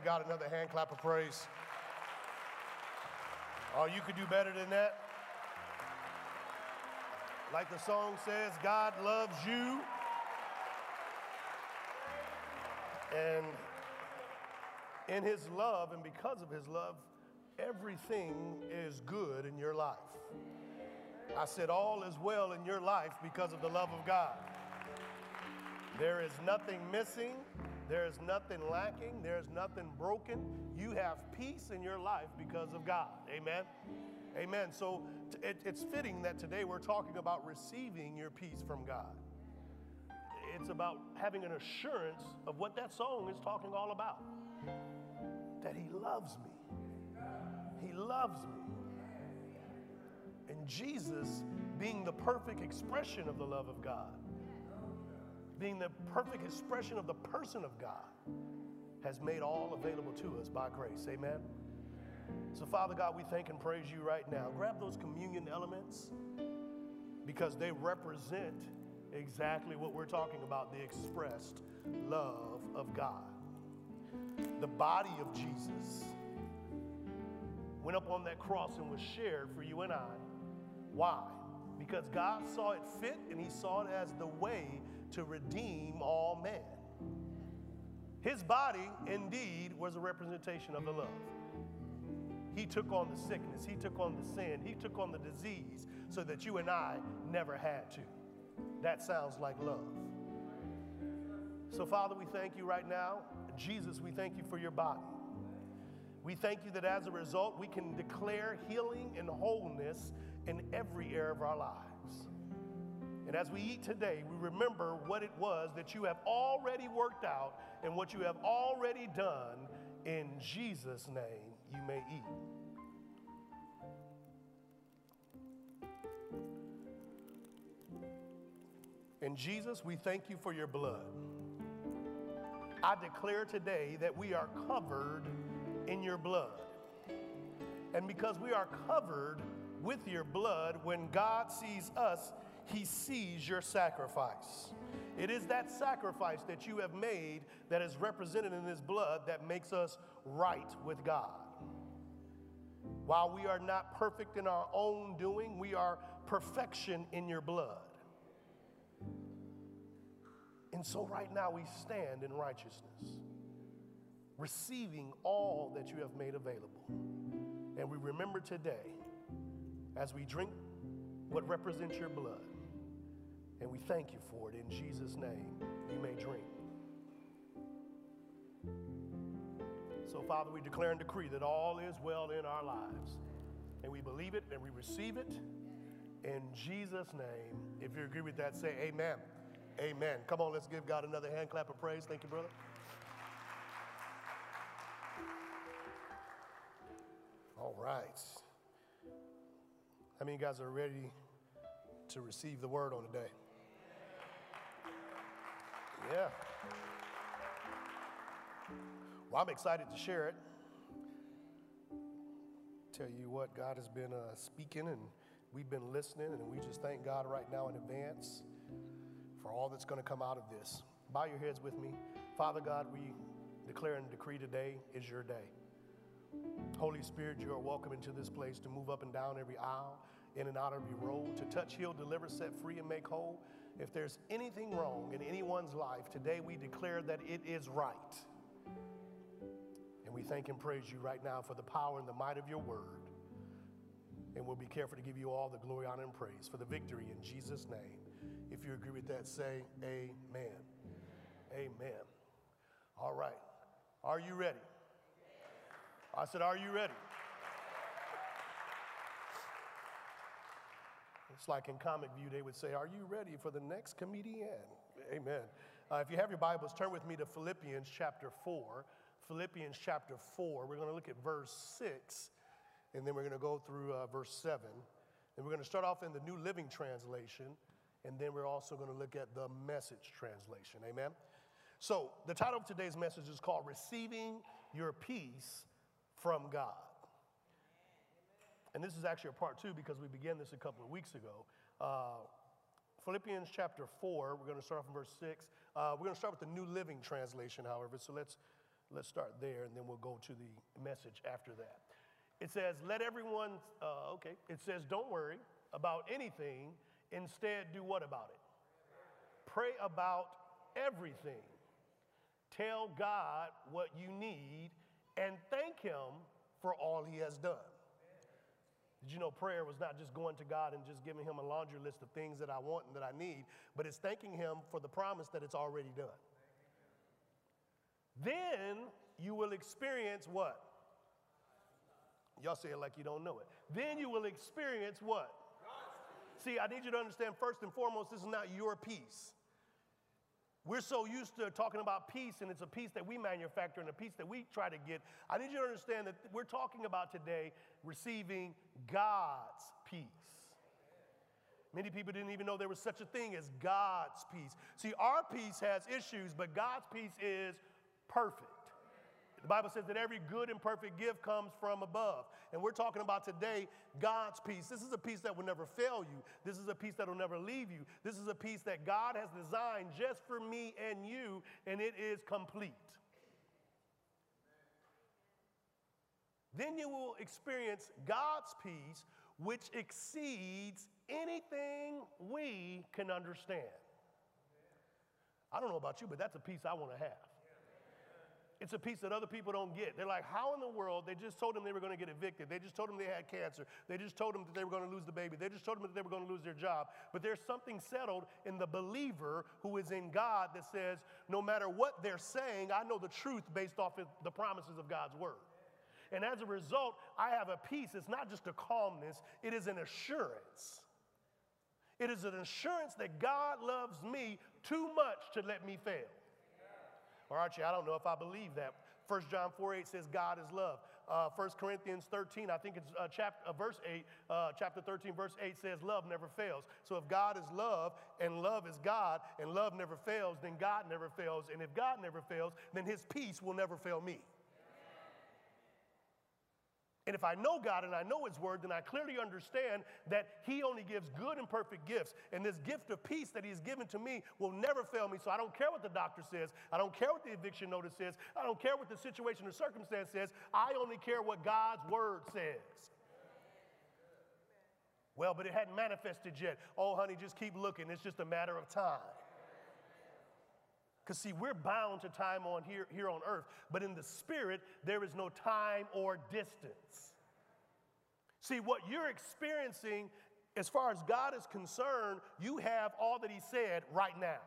give God another hand clap of praise. Oh, you could do better than that. Like the song says, God loves you. And in his love, and because of his love, everything is good in your life. I said, All is well in your life because of the love of God. There is nothing missing, there is nothing lacking, there is nothing broken. You have peace in your life because of God. Amen. Amen. So it, it's fitting that today we're talking about receiving your peace from God. It's about having an assurance of what that song is talking all about that He loves me. He loves me. And Jesus, being the perfect expression of the love of God, being the perfect expression of the person of God, has made all available to us by grace. Amen. So, Father God, we thank and praise you right now. Grab those communion elements because they represent exactly what we're talking about the expressed love of God. The body of Jesus went up on that cross and was shared for you and I. Why? Because God saw it fit and He saw it as the way to redeem all men. His body, indeed, was a representation of the love. He took on the sickness, He took on the sin, He took on the disease so that you and I never had to. That sounds like love. So, Father, we thank you right now. Jesus, we thank you for your body. We thank you that as a result, we can declare healing and wholeness in every area of our lives. And as we eat today, we remember what it was that you have already worked out and what you have already done. In Jesus' name, you may eat. And Jesus, we thank you for your blood. I declare today that we are covered in your blood. And because we are covered with your blood, when God sees us, he sees your sacrifice. It is that sacrifice that you have made that is represented in His blood that makes us right with God. While we are not perfect in our own doing, we are perfection in your blood. And so, right now, we stand in righteousness, receiving all that you have made available. And we remember today, as we drink what represents your blood, and we thank you for it in Jesus' name, you may drink. So, Father, we declare and decree that all is well in our lives. And we believe it and we receive it in Jesus' name. If you agree with that, say amen. Amen. Come on, let's give God another hand clap of praise. Thank you, brother. All right. How many guys are ready to receive the word on today? Yeah. Well, I'm excited to share it. Tell you what, God has been uh, speaking and we've been listening, and we just thank God right now in advance for all that's going to come out of this. Bow your heads with me. Father God, we declare and decree today is your day. Holy Spirit, you are welcome into this place to move up and down every aisle, in and out of every road, to touch, heal, deliver, set free, and make whole. If there's anything wrong in anyone's life, today we declare that it is right. And we thank and praise you right now for the power and the might of your word. And we'll be careful to give you all the glory, honor, and praise for the victory in Jesus' name. If you agree with that, say amen. Amen. All right. Are you ready? I said, Are you ready? It's like in Comic View, they would say, Are you ready for the next comedian? Amen. Uh, if you have your Bibles, turn with me to Philippians chapter 4. Philippians chapter 4. We're going to look at verse 6, and then we're going to go through uh, verse 7. And we're going to start off in the New Living Translation, and then we're also going to look at the Message Translation. Amen. So, the title of today's message is called Receiving Your Peace from God. And this is actually a part two because we began this a couple of weeks ago. Uh, Philippians chapter 4, we're going to start in verse 6. Uh, we're going to start with the New Living Translation, however, so let's let's start there and then we'll go to the message after that. It says, let everyone, uh, okay, it says, don't worry about anything. Instead, do what about it? Pray about everything. Tell God what you need and thank Him for all He has done. Did you know prayer was not just going to God and just giving Him a laundry list of things that I want and that I need, but it's thanking Him for the promise that it's already done. Then you will experience what? Y'all say it like you don't know it. Then you will experience what? See, I need you to understand first and foremost, this is not your peace. We're so used to talking about peace, and it's a peace that we manufacture and a peace that we try to get. I need you to understand that we're talking about today receiving God's peace. Many people didn't even know there was such a thing as God's peace. See, our peace has issues, but God's peace is perfect. The Bible says that every good and perfect gift comes from above. And we're talking about today God's peace. This is a peace that will never fail you. This is a peace that will never leave you. This is a peace that God has designed just for me and you, and it is complete. Then you will experience God's peace, which exceeds anything we can understand. I don't know about you, but that's a peace I want to have. It's a peace that other people don't get. They're like, how in the world? They just told them they were going to get evicted. They just told them they had cancer. They just told them that they were going to lose the baby. They just told them that they were going to lose their job. But there's something settled in the believer who is in God that says, no matter what they're saying, I know the truth based off of the promises of God's word. And as a result, I have a peace. It's not just a calmness, it is an assurance. It is an assurance that God loves me too much to let me fail. Or Archie, I don't know if I believe that. 1 John 4 8 says God is love. Uh, 1 Corinthians 13, I think it's uh, chapter, uh, verse 8, uh, chapter 13, verse 8 says love never fails. So if God is love and love is God and love never fails, then God never fails. And if God never fails, then his peace will never fail me. And if I know God and I know His Word, then I clearly understand that He only gives good and perfect gifts. And this gift of peace that He's given to me will never fail me. So I don't care what the doctor says. I don't care what the eviction notice says. I don't care what the situation or circumstance says. I only care what God's Word says. Well, but it hadn't manifested yet. Oh, honey, just keep looking. It's just a matter of time. Because, see, we're bound to time on here, here on earth, but in the spirit, there is no time or distance. See, what you're experiencing, as far as God is concerned, you have all that He said right now.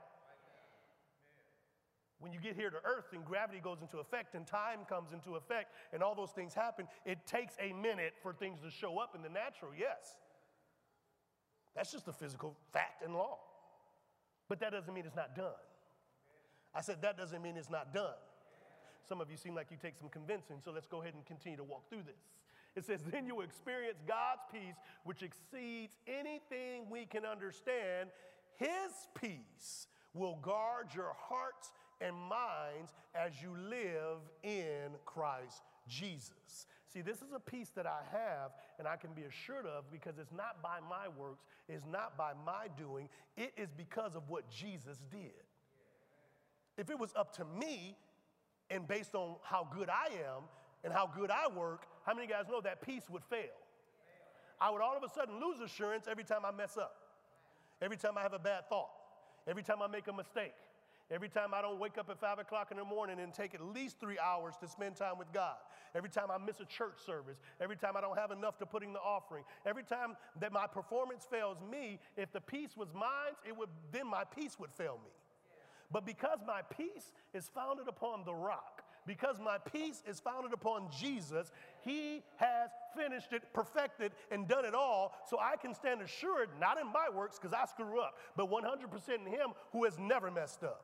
When you get here to earth and gravity goes into effect and time comes into effect and all those things happen, it takes a minute for things to show up in the natural, yes. That's just a physical fact and law. But that doesn't mean it's not done. I said, that doesn't mean it's not done. Some of you seem like you take some convincing, so let's go ahead and continue to walk through this. It says, Then you will experience God's peace, which exceeds anything we can understand. His peace will guard your hearts and minds as you live in Christ Jesus. See, this is a peace that I have and I can be assured of because it's not by my works, it's not by my doing, it is because of what Jesus did. If it was up to me and based on how good I am and how good I work, how many of you guys know that peace would fail? I would all of a sudden lose assurance every time I mess up, every time I have a bad thought, every time I make a mistake, every time I don't wake up at five o'clock in the morning and take at least three hours to spend time with God, every time I miss a church service, every time I don't have enough to put in the offering, every time that my performance fails me, if the peace was mine, it would then my peace would fail me. But because my peace is founded upon the rock, because my peace is founded upon Jesus, He has finished it, perfected, and done it all. So I can stand assured, not in my works, because I screw up, but 100% in Him who has never messed up.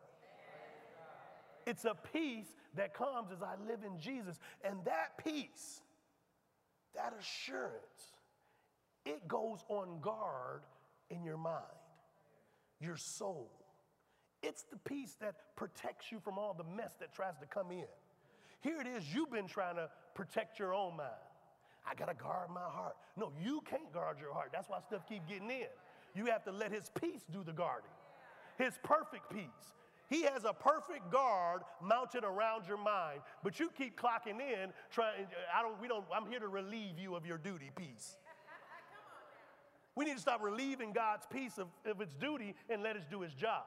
It's a peace that comes as I live in Jesus. And that peace, that assurance, it goes on guard in your mind, your soul it's the peace that protects you from all the mess that tries to come in. Here it is, you've been trying to protect your own mind. I gotta guard my heart. No, you can't guard your heart. That's why stuff keep getting in. You have to let his peace do the guarding. His perfect peace. He has a perfect guard mounted around your mind, but you keep clocking in trying I don't we don't I'm here to relieve you of your duty peace. We need to stop relieving God's peace of, of its duty and let us do his job.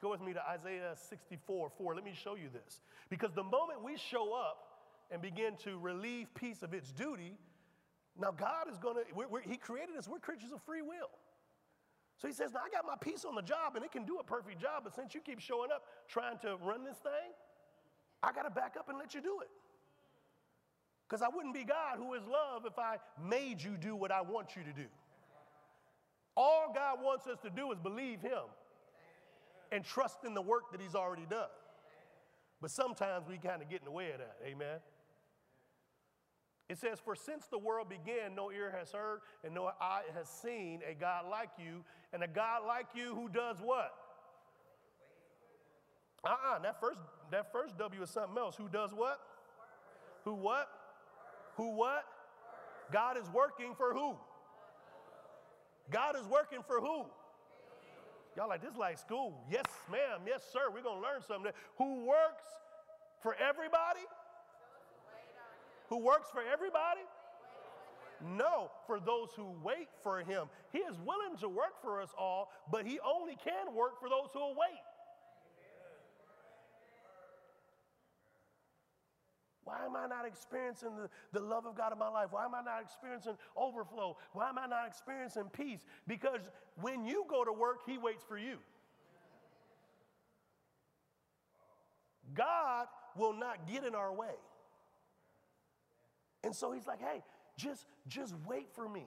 Go with me to Isaiah 64 4. Let me show you this. Because the moment we show up and begin to relieve peace of its duty, now God is going to, He created us, we're creatures of free will. So He says, Now I got my peace on the job and it can do a perfect job, but since you keep showing up trying to run this thing, I got to back up and let you do it. Because I wouldn't be God who is love if I made you do what I want you to do. All God wants us to do is believe Him and trust in the work that He's already done. But sometimes we kind of get in the way of that. Amen. It says, For since the world began, no ear has heard and no eye has seen a God like you, and a God like you who does what? Uh uh-uh, uh that first, that first W is something else. Who does what? Who what? Who what? God is working for who? God is working for who? Y'all like, this like school. Yes, ma'am. Yes, sir. We're going to learn something. Who works for everybody? Who works for everybody? No, for those who wait for him. He is willing to work for us all, but he only can work for those who wait. Why am I not experiencing the, the love of God in my life? Why am I not experiencing overflow? Why am I not experiencing peace? Because when you go to work, He waits for you. God will not get in our way. And so He's like, hey, just, just wait for me.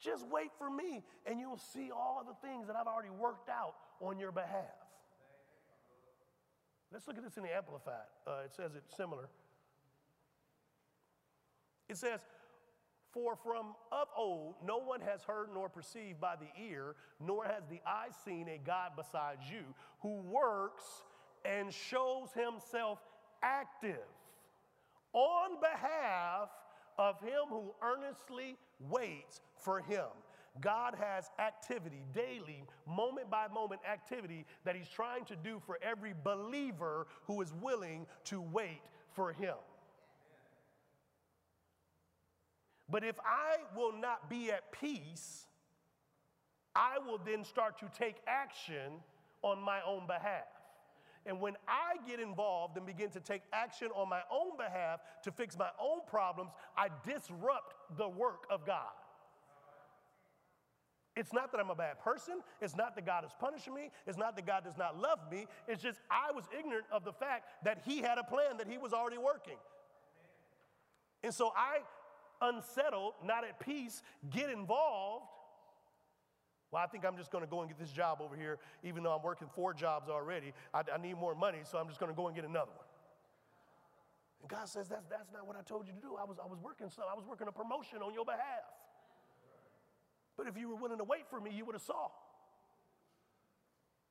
Just wait for me, and you'll see all of the things that I've already worked out on your behalf. Let's look at this in the Amplified. Uh, it says it similar. It says, For from of old no one has heard nor perceived by the ear, nor has the eye seen a God besides you, who works and shows himself active on behalf of him who earnestly waits for him. God has activity, daily, moment by moment activity that He's trying to do for every believer who is willing to wait for Him. But if I will not be at peace, I will then start to take action on my own behalf. And when I get involved and begin to take action on my own behalf to fix my own problems, I disrupt the work of God. It's not that I'm a bad person. It's not that God is punishing me. It's not that God does not love me. It's just I was ignorant of the fact that He had a plan that He was already working. And so I, unsettled, not at peace, get involved. Well, I think I'm just going to go and get this job over here, even though I'm working four jobs already. I, I need more money, so I'm just going to go and get another one. And God says, that's, that's not what I told you to do. I was, I was working some, I was working a promotion on your behalf. But if you were willing to wait for me, you would have saw.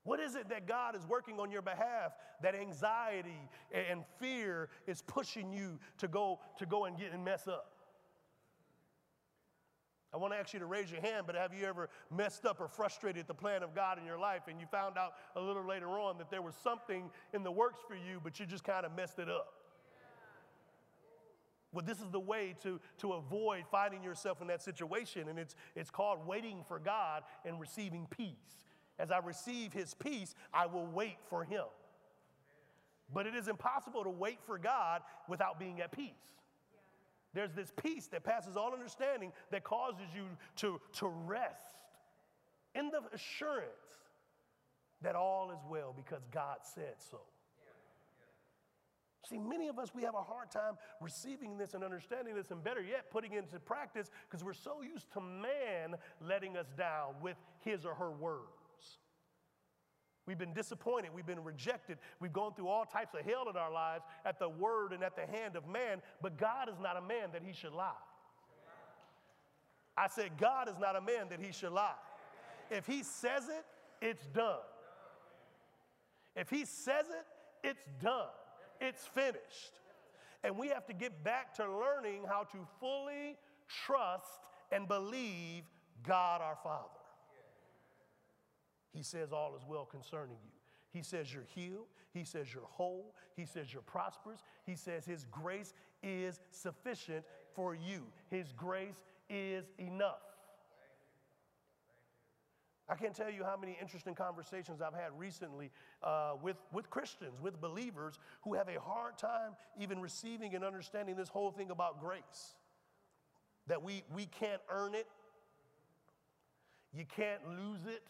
What is it that God is working on your behalf that anxiety and fear is pushing you to go to go and get and mess up? I want to ask you to raise your hand, but have you ever messed up or frustrated the plan of God in your life and you found out a little later on that there was something in the works for you, but you just kind of messed it up? Well, this is the way to, to avoid finding yourself in that situation, and it's, it's called waiting for God and receiving peace. As I receive His peace, I will wait for Him. But it is impossible to wait for God without being at peace. There's this peace that passes all understanding that causes you to, to rest in the assurance that all is well because God said so. See, many of us, we have a hard time receiving this and understanding this, and better yet, putting it into practice because we're so used to man letting us down with his or her words. We've been disappointed. We've been rejected. We've gone through all types of hell in our lives at the word and at the hand of man, but God is not a man that he should lie. I said, God is not a man that he should lie. If he says it, it's done. If he says it, it's done. It's finished. And we have to get back to learning how to fully trust and believe God our Father. He says all is well concerning you. He says you're healed. He says you're whole. He says you're prosperous. He says His grace is sufficient for you. His grace is enough. I can't tell you how many interesting conversations I've had recently uh, with, with Christians, with believers who have a hard time even receiving and understanding this whole thing about grace. That we, we can't earn it, you can't lose it,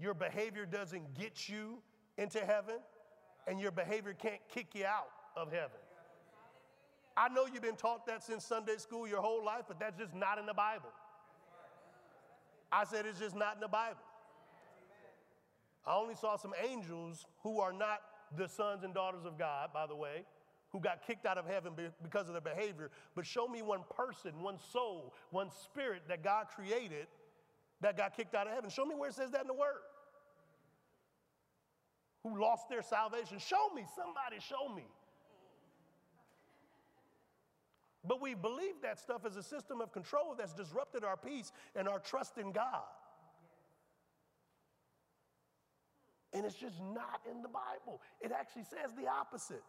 your behavior doesn't get you into heaven, and your behavior can't kick you out of heaven. I know you've been taught that since Sunday school your whole life, but that's just not in the Bible. I said it's just not in the Bible. I only saw some angels who are not the sons and daughters of God, by the way, who got kicked out of heaven because of their behavior. But show me one person, one soul, one spirit that God created that got kicked out of heaven. Show me where it says that in the Word. Who lost their salvation. Show me, somebody show me. But we believe that stuff as a system of control that's disrupted our peace and our trust in God. And it's just not in the Bible. It actually says the opposite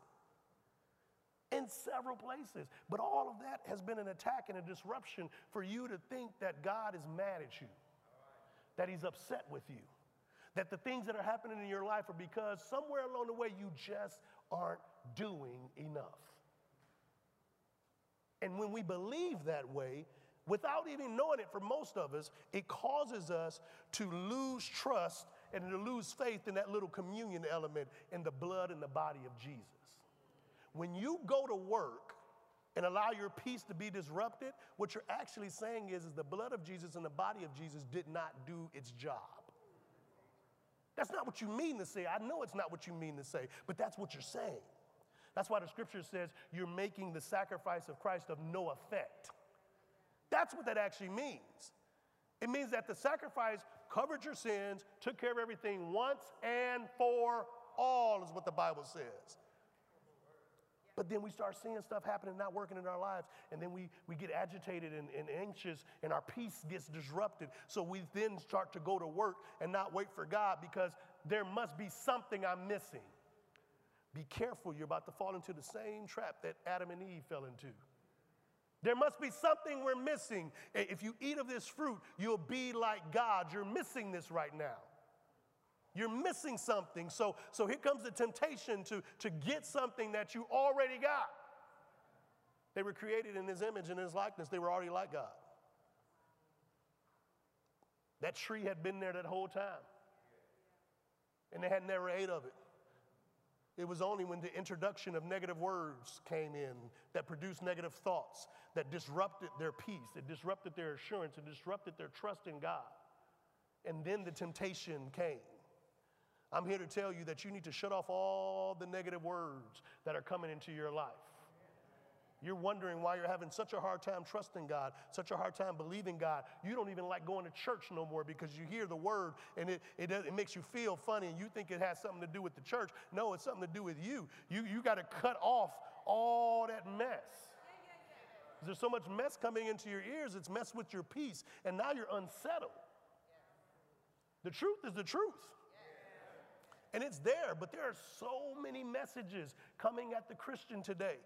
in several places. But all of that has been an attack and a disruption for you to think that God is mad at you, that He's upset with you, that the things that are happening in your life are because somewhere along the way you just aren't doing enough. And when we believe that way, without even knowing it for most of us, it causes us to lose trust and to lose faith in that little communion element in the blood and the body of Jesus. When you go to work and allow your peace to be disrupted, what you're actually saying is, is the blood of Jesus and the body of Jesus did not do its job. That's not what you mean to say. I know it's not what you mean to say, but that's what you're saying. That's why the scripture says you're making the sacrifice of Christ of no effect. That's what that actually means. It means that the sacrifice covered your sins, took care of everything once and for all, is what the Bible says. But then we start seeing stuff happening, not working in our lives, and then we, we get agitated and, and anxious, and our peace gets disrupted. So we then start to go to work and not wait for God because there must be something I'm missing. Be careful, you're about to fall into the same trap that Adam and Eve fell into. There must be something we're missing. If you eat of this fruit, you'll be like God. You're missing this right now. You're missing something. So, so here comes the temptation to, to get something that you already got. They were created in his image and his likeness, they were already like God. That tree had been there that whole time, and they had never ate of it. It was only when the introduction of negative words came in that produced negative thoughts, that disrupted their peace, that disrupted their assurance, it disrupted their trust in God. And then the temptation came. I'm here to tell you that you need to shut off all the negative words that are coming into your life. You're wondering why you're having such a hard time trusting God, such a hard time believing God. You don't even like going to church no more because you hear the word and it, it, it makes you feel funny and you think it has something to do with the church. No, it's something to do with you. You, you got to cut off all that mess. There's so much mess coming into your ears, it's messed with your peace, and now you're unsettled. The truth is the truth. And it's there, but there are so many messages coming at the Christian today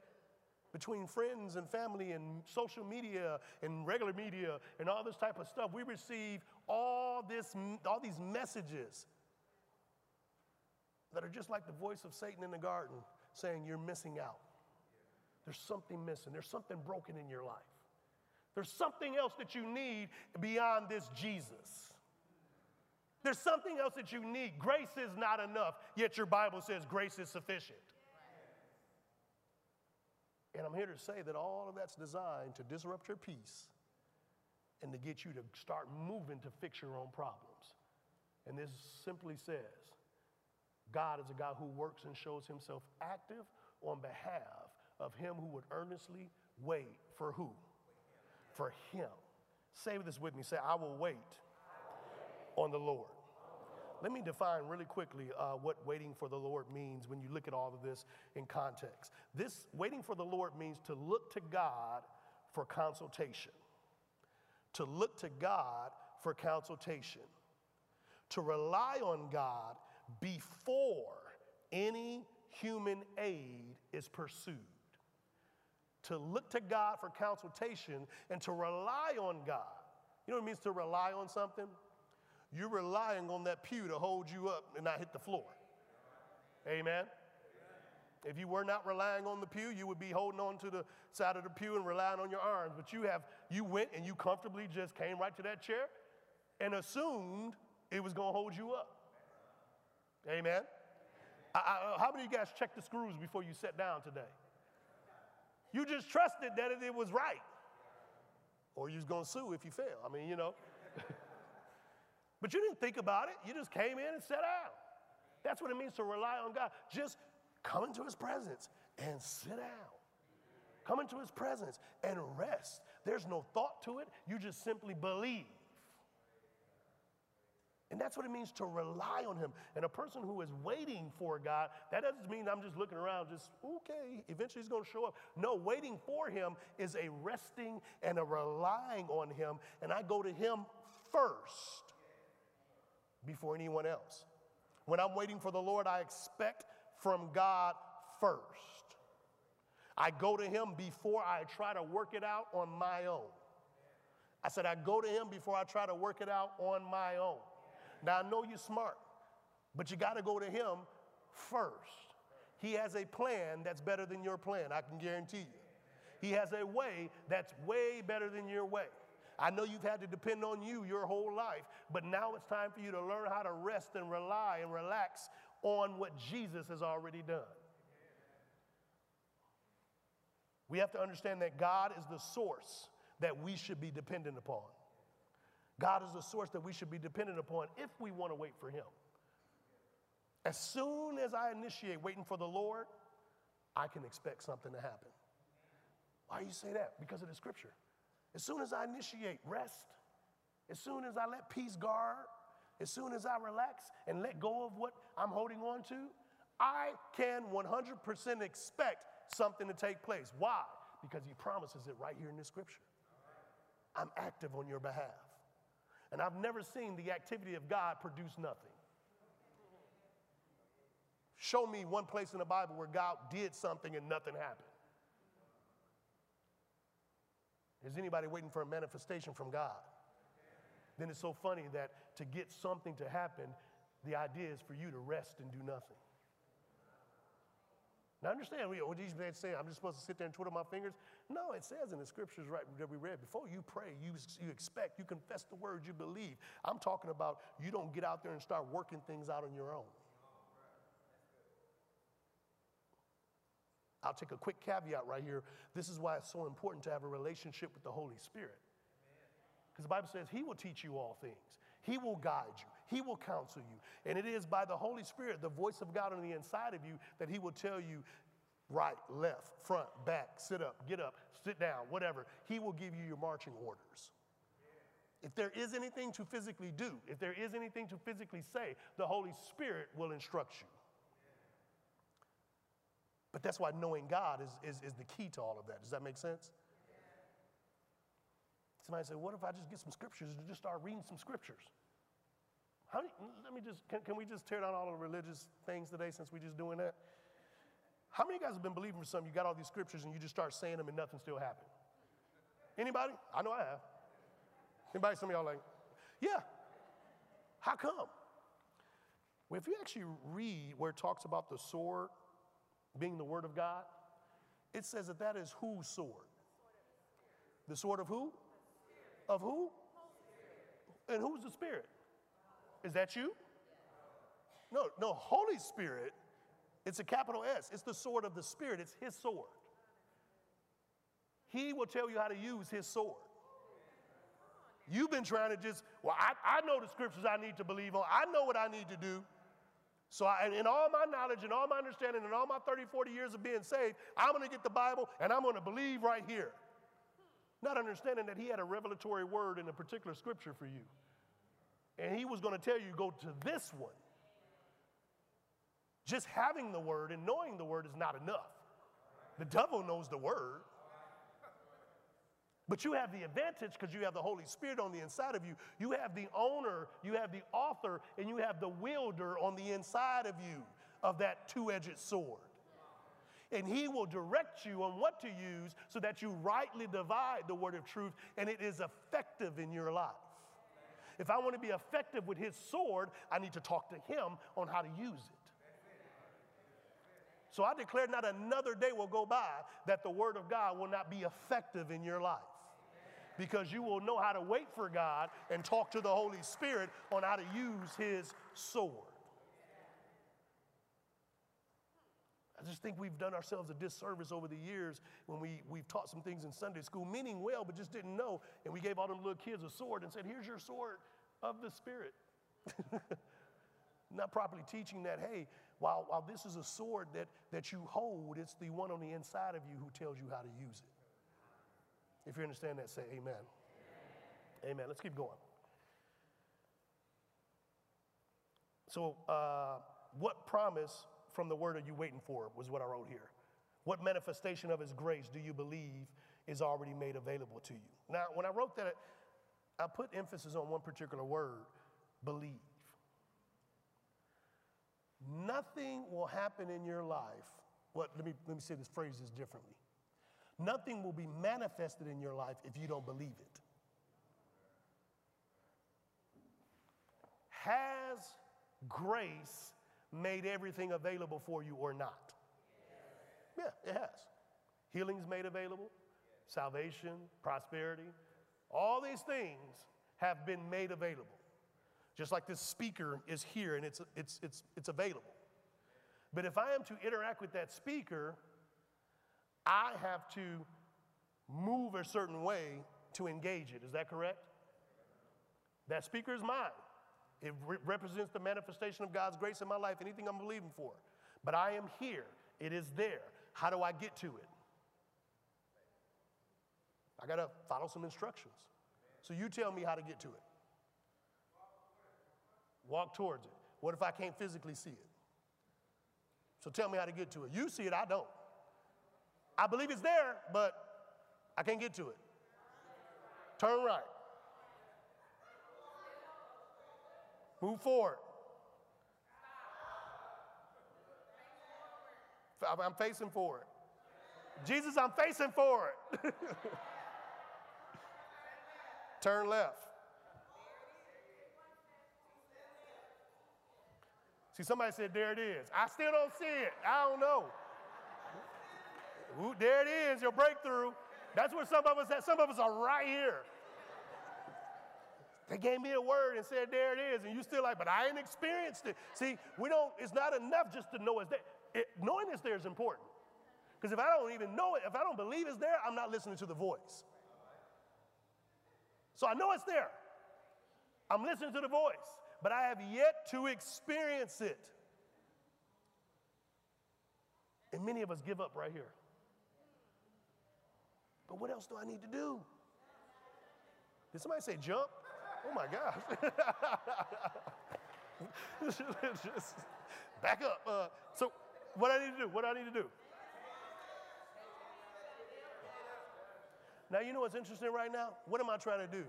between friends and family and social media and regular media and all this type of stuff, we receive all, this, all these messages that are just like the voice of Satan in the garden saying, You're missing out. There's something missing, there's something broken in your life. There's something else that you need beyond this Jesus. There's something else that you need. Grace is not enough, yet your Bible says grace is sufficient. And I'm here to say that all of that's designed to disrupt your peace and to get you to start moving to fix your own problems. And this simply says God is a God who works and shows himself active on behalf of him who would earnestly wait for who? For him. Say this with me. Say, I will wait, on the Lord. Let me define really quickly uh, what waiting for the Lord means when you look at all of this in context. This waiting for the Lord means to look to God for consultation. To look to God for consultation. to rely on God before any human aid is pursued. To look to God for consultation and to rely on God. You know what it means to rely on something? You're relying on that pew to hold you up and not hit the floor. Amen. If you were not relying on the pew, you would be holding on to the side of the pew and relying on your arms. But you have you went and you comfortably just came right to that chair and assumed it was going to hold you up. Amen. I, I, how many of you guys checked the screws before you sat down today? You just trusted that it, it was right. Or you was going to sue if you fail. I mean, you know. but you didn't think about it. You just came in and sat down. That's what it means to rely on God. Just come into his presence and sit down. Come into his presence and rest. There's no thought to it. You just simply believe. And that's what it means to rely on Him. And a person who is waiting for God, that doesn't mean I'm just looking around, just, okay, eventually He's going to show up. No, waiting for Him is a resting and a relying on Him. And I go to Him first before anyone else. When I'm waiting for the Lord, I expect from God first. I go to Him before I try to work it out on my own. I said, I go to Him before I try to work it out on my own. Now, I know you're smart, but you got to go to Him first. He has a plan that's better than your plan, I can guarantee you. He has a way that's way better than your way. I know you've had to depend on you your whole life, but now it's time for you to learn how to rest and rely and relax on what Jesus has already done. We have to understand that God is the source that we should be dependent upon. God is the source that we should be dependent upon if we want to wait for Him. As soon as I initiate waiting for the Lord, I can expect something to happen. Why do you say that? Because of the scripture. As soon as I initiate rest, as soon as I let peace guard, as soon as I relax and let go of what I'm holding on to, I can 100% expect something to take place. Why? Because he promises it right here in the scripture. I'm active on your behalf. And I've never seen the activity of God produce nothing. Show me one place in the Bible where God did something and nothing happened. Is anybody waiting for a manifestation from God? Then it's so funny that to get something to happen, the idea is for you to rest and do nothing. Now, understand, what oh, these men say, I'm just supposed to sit there and twiddle my fingers. No, it says in the scriptures right that we read, before you pray, you, you expect, you confess the word, you believe. I'm talking about you don't get out there and start working things out on your own. I'll take a quick caveat right here. This is why it's so important to have a relationship with the Holy Spirit. Because the Bible says He will teach you all things, He will guide you, He will counsel you. And it is by the Holy Spirit, the voice of God on the inside of you, that He will tell you right, left, front, back, sit up, get up, sit down, whatever. He will give you your marching orders. If there is anything to physically do, if there is anything to physically say, the Holy Spirit will instruct you. But that's why knowing God is, is, is the key to all of that. Does that make sense? Somebody say, What if I just get some scriptures and just start reading some scriptures? How let me just, can, can we just tear down all the religious things today since we're just doing that? How many of you guys have been believing for something? You got all these scriptures and you just start saying them and nothing still happened? Anybody? I know I have. Anybody? Some of y'all like, yeah. How come? Well, if you actually read where it talks about the sword being the word of God, it says that that is whose sword? The sword of who? Of who? And who's the spirit? Is that you? No, no, Holy Spirit it's a capital S. It's the sword of the Spirit, it's His sword. He will tell you how to use His sword. You've been trying to just, well, I, I know the scriptures I need to believe on. I know what I need to do. So, I, in all my knowledge and all my understanding and all my 30, 40 years of being saved, I'm going to get the Bible and I'm going to believe right here. Not understanding that He had a revelatory word in a particular scripture for you. And He was going to tell you, go to this one. Just having the word and knowing the word is not enough. The devil knows the word. But you have the advantage because you have the Holy Spirit on the inside of you. You have the owner, you have the author, and you have the wielder on the inside of you of that two edged sword. And he will direct you on what to use so that you rightly divide the word of truth and it is effective in your life. If I want to be effective with his sword, I need to talk to him on how to use it. So I declare not another day will go by that the word of God will not be effective in your life because you will know how to wait for God and talk to the Holy Spirit on how to use his sword. I just think we've done ourselves a disservice over the years when we, we've taught some things in Sunday school, meaning well, but just didn't know. And we gave all them little kids a sword and said, Here's your sword of the Spirit. Not properly teaching that, hey, while, while this is a sword that, that you hold, it's the one on the inside of you who tells you how to use it. If you understand that, say amen. Amen. amen. Let's keep going. So, uh, what promise from the word are you waiting for? Was what I wrote here. What manifestation of his grace do you believe is already made available to you? Now, when I wrote that, I put emphasis on one particular word believe. Nothing will happen in your life. What, let, me, let me say this phrase this differently. Nothing will be manifested in your life if you don't believe it. Has grace made everything available for you or not? Yeah, it has. Healing's made available, salvation, prosperity, all these things have been made available. Just like this speaker is here and it's, it's, it's, it's available. But if I am to interact with that speaker, I have to move a certain way to engage it. Is that correct? That speaker is mine. It re- represents the manifestation of God's grace in my life, anything I'm believing for. But I am here, it is there. How do I get to it? I got to follow some instructions. So you tell me how to get to it. Walk towards it. What if I can't physically see it? So tell me how to get to it. You see it, I don't. I believe it's there, but I can't get to it. Turn right. Move forward. I'm facing forward. Jesus, I'm facing forward. Turn left. See, somebody said, There it is. I still don't see it. I don't know. Ooh, there it is, your breakthrough. That's where some of us at. Some of us are right here. They gave me a word and said, There it is. And you still like, But I ain't experienced it. See, we don't, it's not enough just to know it's there. It, knowing it's there is important. Because if I don't even know it, if I don't believe it's there, I'm not listening to the voice. So I know it's there. I'm listening to the voice but I have yet to experience it. And many of us give up right here. What else do I need to do? Did somebody say jump? Oh my gosh. Just back up. Uh, so, what I need to do? What I need to do? Now, you know what's interesting right now? What am I trying to do?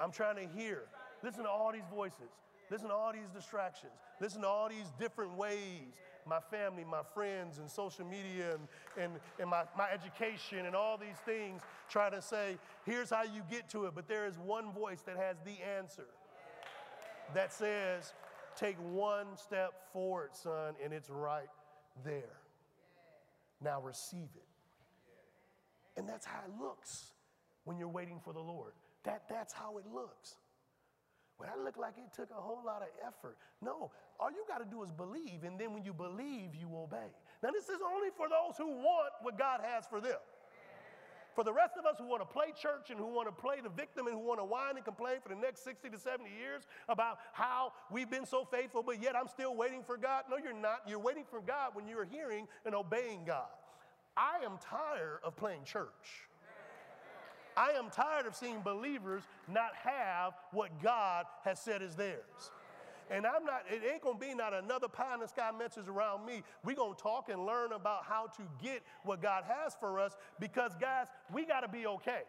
I'm trying to hear. Listen to all these voices. Listen to all these distractions. Listen to all these different ways my family, my friends, and social media, and, and, and my, my education, and all these things try to say, here's how you get to it. But there is one voice that has the answer that says, take one step forward, son, and it's right there. Now receive it. And that's how it looks when you're waiting for the Lord. That, that's how it looks. Well, that looked like it took a whole lot of effort. No, all you got to do is believe, and then when you believe, you obey. Now, this is only for those who want what God has for them. For the rest of us who want to play church and who want to play the victim and who want to whine and complain for the next 60 to 70 years about how we've been so faithful, but yet I'm still waiting for God. No, you're not. You're waiting for God when you're hearing and obeying God. I am tired of playing church. I am tired of seeing believers not have what God has said is theirs. And I'm not, it ain't gonna be not another pie in the sky message around me. We're gonna talk and learn about how to get what God has for us because, guys, we gotta be okay.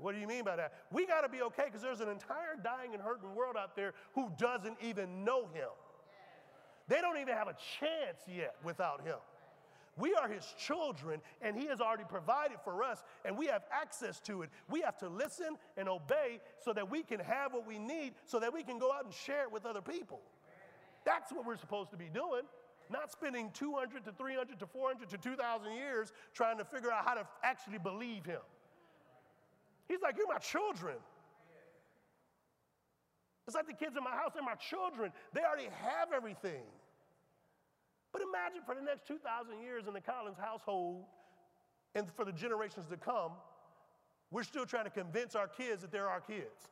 What do you mean by that? We gotta be okay because there's an entire dying and hurting world out there who doesn't even know Him. They don't even have a chance yet without Him. We are his children, and he has already provided for us, and we have access to it. We have to listen and obey so that we can have what we need, so that we can go out and share it with other people. That's what we're supposed to be doing, not spending 200 to 300 to 400 to 2,000 years trying to figure out how to actually believe him. He's like, You're my children. It's like the kids in my house, they're my children. They already have everything. But imagine for the next 2,000 years in the Collins household and for the generations to come, we're still trying to convince our kids that they're our kids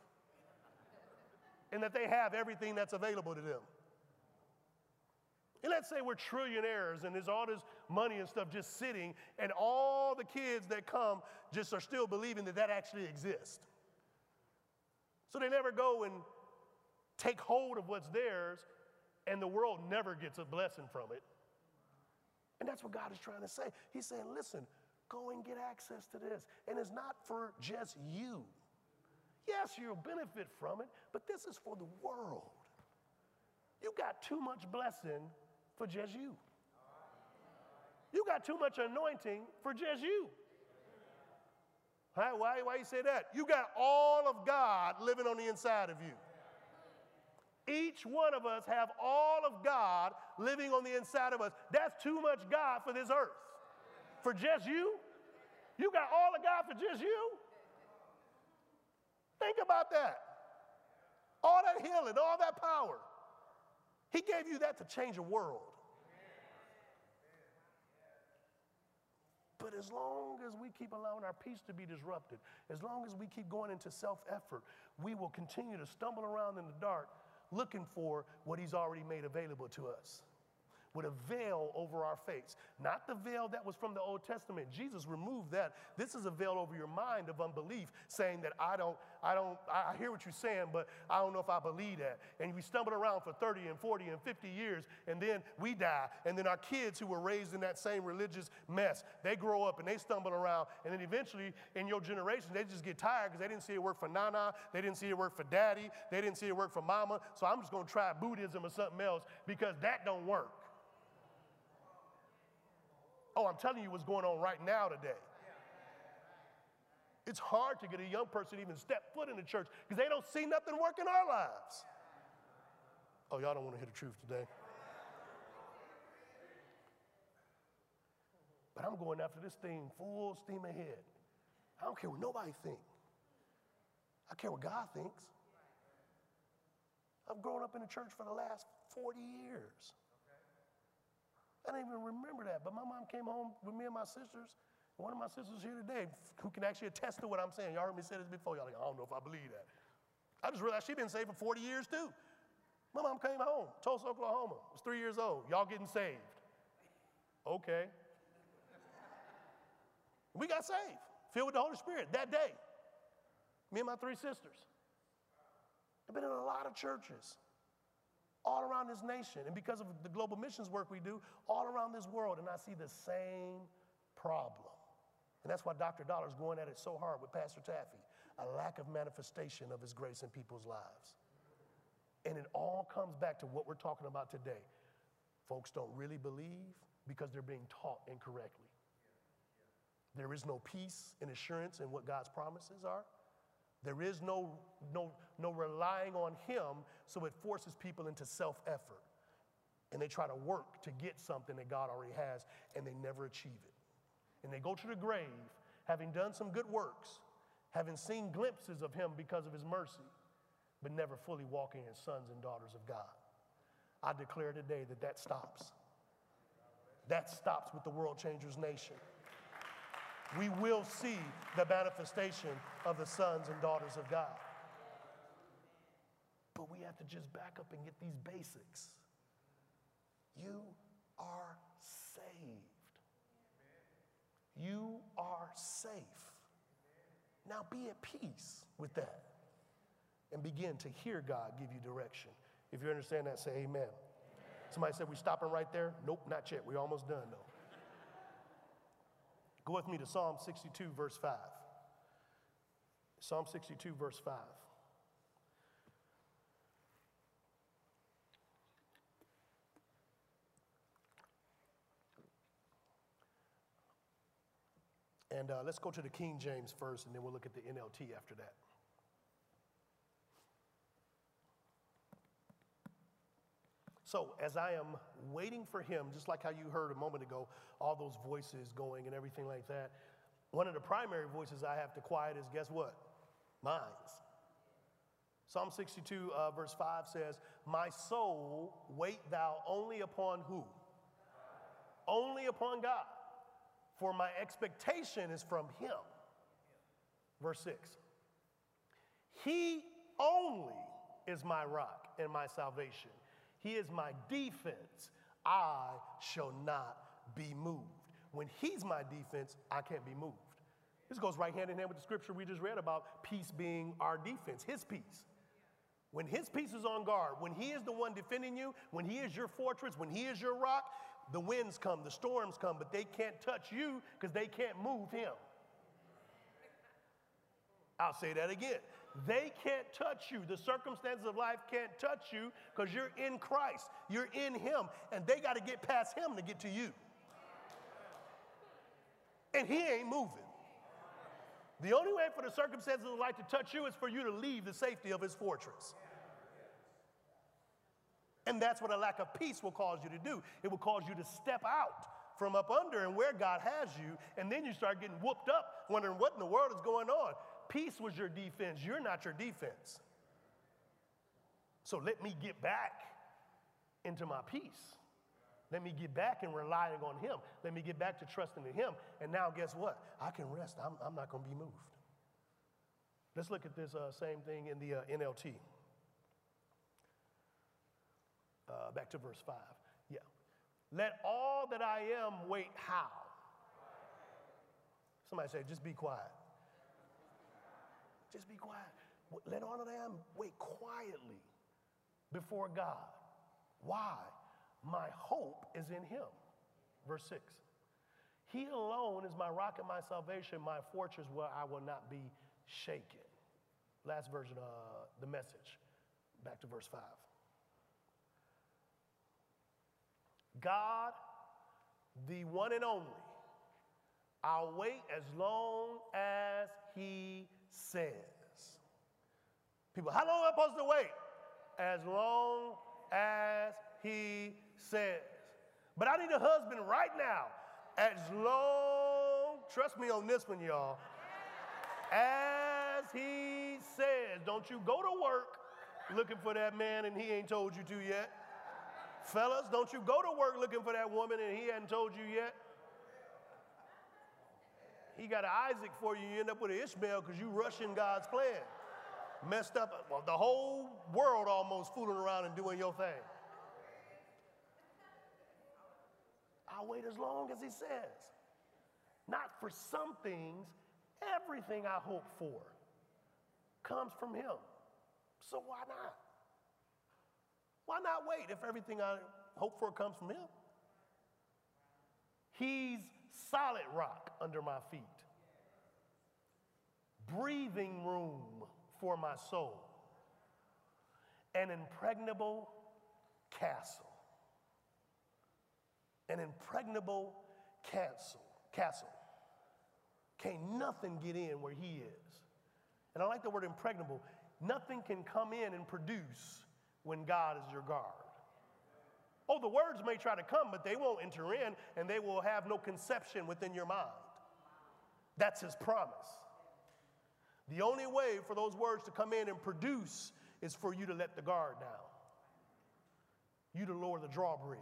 and that they have everything that's available to them. And let's say we're trillionaires and there's all this money and stuff just sitting, and all the kids that come just are still believing that that actually exists. So they never go and take hold of what's theirs and the world never gets a blessing from it. And that's what God is trying to say. He's saying, listen, go and get access to this. And it's not for just you. Yes, you'll benefit from it, but this is for the world. You got too much blessing for just you. You got too much anointing for just you. Why, why, why you say that? You got all of God living on the inside of you. Each one of us have all of God living on the inside of us. That's too much God for this earth. For just you? You got all of God for just you? Think about that. All that healing, all that power. He gave you that to change a world. But as long as we keep allowing our peace to be disrupted, as long as we keep going into self effort, we will continue to stumble around in the dark looking for what He's already made available to us with a veil over our face. Not the veil that was from the Old Testament. Jesus removed that. This is a veil over your mind of unbelief, saying that I don't, I don't, I hear what you're saying, but I don't know if I believe that. And we stumbled around for 30 and 40 and 50 years, and then we die. And then our kids who were raised in that same religious mess, they grow up and they stumble around. And then eventually in your generation, they just get tired because they didn't see it work for Nana, they didn't see it work for daddy, they didn't see it work for mama. So I'm just gonna try Buddhism or something else because that don't work. Oh, I'm telling you what's going on right now today. It's hard to get a young person even step foot in the church because they don't see nothing work in our lives. Oh, y'all don't want to hear the truth today. But I'm going after this thing full steam ahead. I don't care what nobody thinks. I care what God thinks. I've grown up in the church for the last 40 years. I don't even remember that. But my mom came home with me and my sisters. One of my sisters here today who can actually attest to what I'm saying. Y'all heard me say this before. Y'all like, I don't know if I believe that. I just realized she's been saved for 40 years too. My mom came home, Tulsa, Oklahoma, was three years old. Y'all getting saved. Okay. we got saved, filled with the Holy Spirit that day. Me and my three sisters. I've been in a lot of churches all around this nation. And because of the global missions work we do, all around this world. And I see the same problem. And that's why Dr. Dollar's going at it so hard with Pastor Taffy a lack of manifestation of his grace in people's lives. And it all comes back to what we're talking about today. Folks don't really believe because they're being taught incorrectly. There is no peace and assurance in what God's promises are. There is no, no, no relying on Him, so it forces people into self effort. And they try to work to get something that God already has, and they never achieve it. And they go to the grave having done some good works, having seen glimpses of Him because of His mercy, but never fully walking as sons and daughters of God. I declare today that that stops. That stops with the World Changers Nation we will see the manifestation of the sons and daughters of God. But we have to just back up and get these basics. You are saved. You are safe. Now be at peace with that. and begin to hear God give you direction. If you understand that, say amen. Somebody said, We stopping right there? Nope, not yet. We're almost done, though. Go with me to Psalm 62, verse 5. Psalm 62, verse 5. And uh, let's go to the King James first, and then we'll look at the NLT after that. So, as I am waiting for him, just like how you heard a moment ago, all those voices going and everything like that, one of the primary voices I have to quiet is guess what? Mine's. Psalm 62, uh, verse 5 says, My soul, wait thou only upon who? Only upon God, for my expectation is from him. Verse 6 He only is my rock and my salvation. He is my defense. I shall not be moved. When He's my defense, I can't be moved. This goes right hand in hand with the scripture we just read about peace being our defense, His peace. When His peace is on guard, when He is the one defending you, when He is your fortress, when He is your rock, the winds come, the storms come, but they can't touch you because they can't move Him. I'll say that again. They can't touch you. The circumstances of life can't touch you because you're in Christ. You're in Him. And they got to get past Him to get to you. And He ain't moving. The only way for the circumstances of life to touch you is for you to leave the safety of His fortress. And that's what a lack of peace will cause you to do. It will cause you to step out from up under and where God has you, and then you start getting whooped up, wondering what in the world is going on. Peace was your defense. You're not your defense. So let me get back into my peace. Let me get back and relying on Him. Let me get back to trusting in Him. And now, guess what? I can rest. I'm, I'm not going to be moved. Let's look at this uh, same thing in the uh, NLT. Uh, back to verse 5. Yeah. Let all that I am wait how? Somebody say, just be quiet. Just be quiet. Let all of them wait quietly before God. Why? My hope is in Him. Verse 6. He alone is my rock and my salvation, my fortress where I will not be shaken. Last version, of the message. Back to verse 5. God, the one and only, I'll wait as long as He says. People, how long am I supposed to wait? As long as he says. But I need a husband right now. As long, trust me on this one, y'all. As he says, don't you go to work looking for that man and he ain't told you to yet. Fellas, don't you go to work looking for that woman and he hadn't told you yet. He got an Isaac for you, you end up with an Ishmael because you rushing God's plan. Messed up, well, the whole world almost fooling around and doing your thing. I'll wait as long as he says. Not for some things, everything I hope for comes from him. So why not? Why not wait if everything I hope for comes from him? He's solid rock under my feet, breathing room for my soul, an impregnable castle. An impregnable castle. Castle. Can't nothing get in where he is. And I like the word impregnable. Nothing can come in and produce when God is your guard. Oh, the words may try to come, but they won't enter in and they will have no conception within your mind. That's his promise. The only way for those words to come in and produce is for you to let the guard down, you to lower the drawbridge,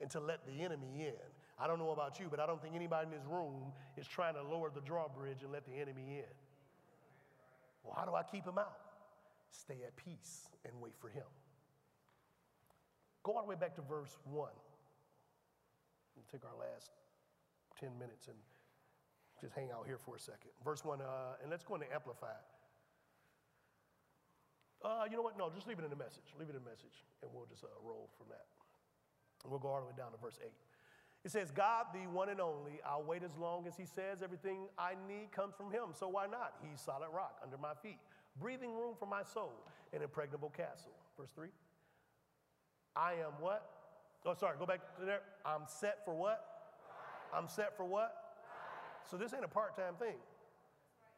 and to let the enemy in. I don't know about you, but I don't think anybody in this room is trying to lower the drawbridge and let the enemy in. Well, how do I keep him out? Stay at peace and wait for him. Go all the way back to verse 1. We'll take our last 10 minutes and just hang out here for a second. Verse 1, uh, and let's go into Amplify. Uh, you know what? No, just leave it in the message. Leave it in the message, and we'll just uh, roll from that. We'll go all the way down to verse 8. It says, God, the one and only, I'll wait as long as He says everything I need comes from Him. So why not? He's solid rock under my feet, breathing room for my soul, an impregnable castle. Verse 3. I am what? Oh, sorry, go back to there. I'm set for what? I'm set for what? So this ain't a part time thing.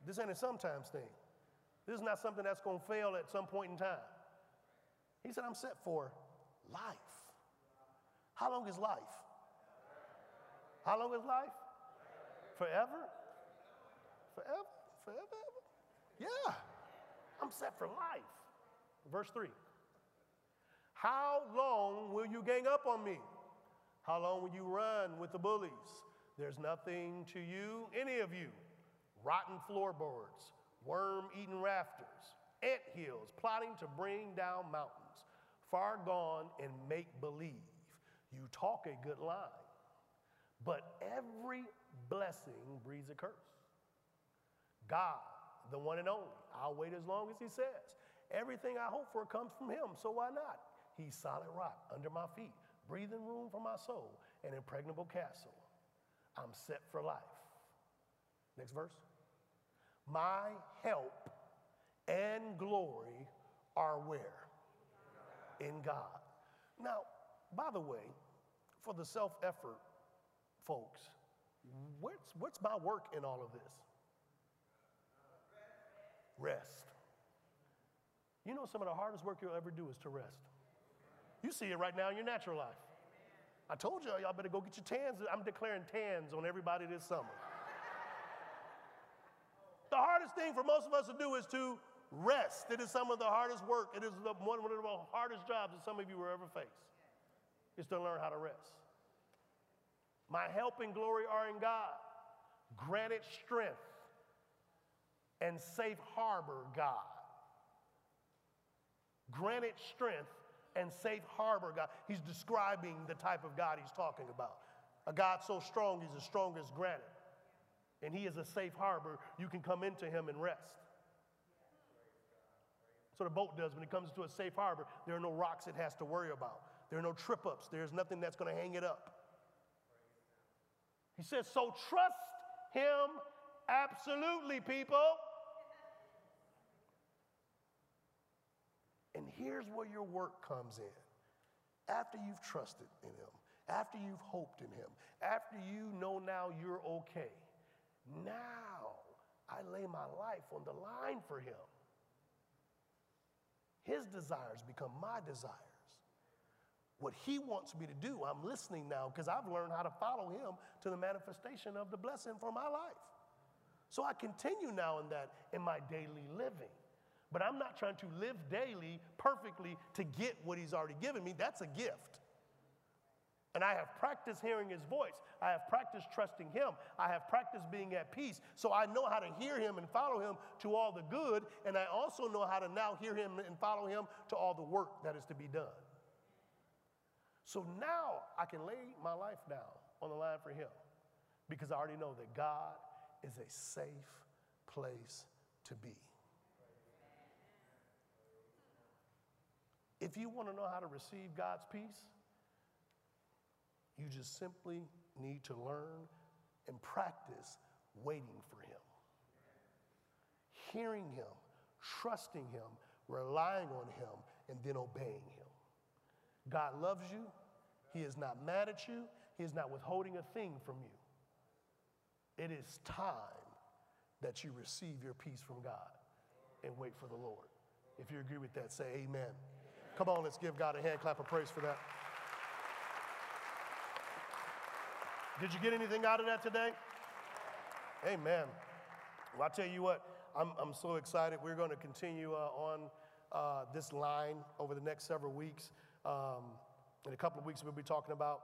This ain't a sometimes thing. This is not something that's going to fail at some point in time. He said, I'm set for life. How long is life? How long is life? Forever? Forever? Forever? Yeah. I'm set for life. Verse 3. How long will you gang up on me? How long will you run with the bullies? There's nothing to you, any of you. Rotten floorboards, worm eaten rafters, ant hills plotting to bring down mountains, far gone and make believe. You talk a good line, but every blessing breeds a curse. God, the one and only, I'll wait as long as He says. Everything I hope for comes from Him, so why not? He's solid rock under my feet, breathing room for my soul, an impregnable castle. I'm set for life. Next verse. My help and glory are where? In God. Now, by the way, for the self effort folks, what's, what's my work in all of this? Rest. You know, some of the hardest work you'll ever do is to rest. You see it right now in your natural life. I told y'all, y'all better go get your tans. I'm declaring tans on everybody this summer. the hardest thing for most of us to do is to rest. It is some of the hardest work. It is one of the hardest jobs that some of you will ever face, is to learn how to rest. My help and glory are in God. Granted strength and safe harbor, God. Granted strength and safe harbor God. He's describing the type of God he's talking about. A God so strong, he's as strong as granite. And he is a safe harbor. You can come into him and rest. So the boat does when it comes to a safe harbor. There are no rocks it has to worry about, there are no trip ups, there's nothing that's going to hang it up. He says, So trust him absolutely, people. And here's where your work comes in. After you've trusted in Him, after you've hoped in Him, after you know now you're okay, now I lay my life on the line for Him. His desires become my desires. What He wants me to do, I'm listening now because I've learned how to follow Him to the manifestation of the blessing for my life. So I continue now in that in my daily living. But I'm not trying to live daily perfectly to get what He's already given me. That's a gift. And I have practiced hearing His voice. I have practiced trusting Him. I have practiced being at peace. So I know how to hear Him and follow Him to all the good. And I also know how to now hear Him and follow Him to all the work that is to be done. So now I can lay my life down on the line for Him because I already know that God is a safe place to be. If you want to know how to receive God's peace, you just simply need to learn and practice waiting for Him, hearing Him, trusting Him, relying on Him, and then obeying Him. God loves you. He is not mad at you. He is not withholding a thing from you. It is time that you receive your peace from God and wait for the Lord. If you agree with that, say amen. Come on, let's give God a hand clap of praise for that. Did you get anything out of that today? Amen. Well, I tell you what, I'm, I'm so excited. We're going to continue uh, on uh, this line over the next several weeks. Um, in a couple of weeks, we'll be talking about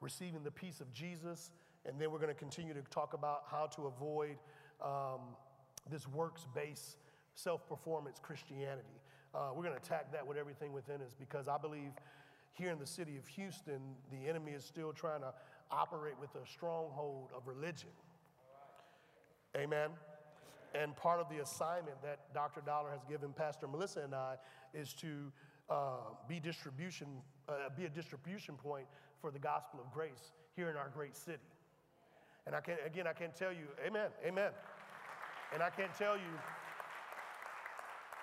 receiving the peace of Jesus, and then we're going to continue to talk about how to avoid um, this works based self performance Christianity. Uh, we're going to attack that with everything within us because I believe here in the city of Houston, the enemy is still trying to operate with a stronghold of religion. Amen. And part of the assignment that Dr. Dollar has given Pastor Melissa and I is to uh, be distribution, uh, be a distribution point for the gospel of grace here in our great city. And I can again, I can't tell you, amen, amen. And I can't tell you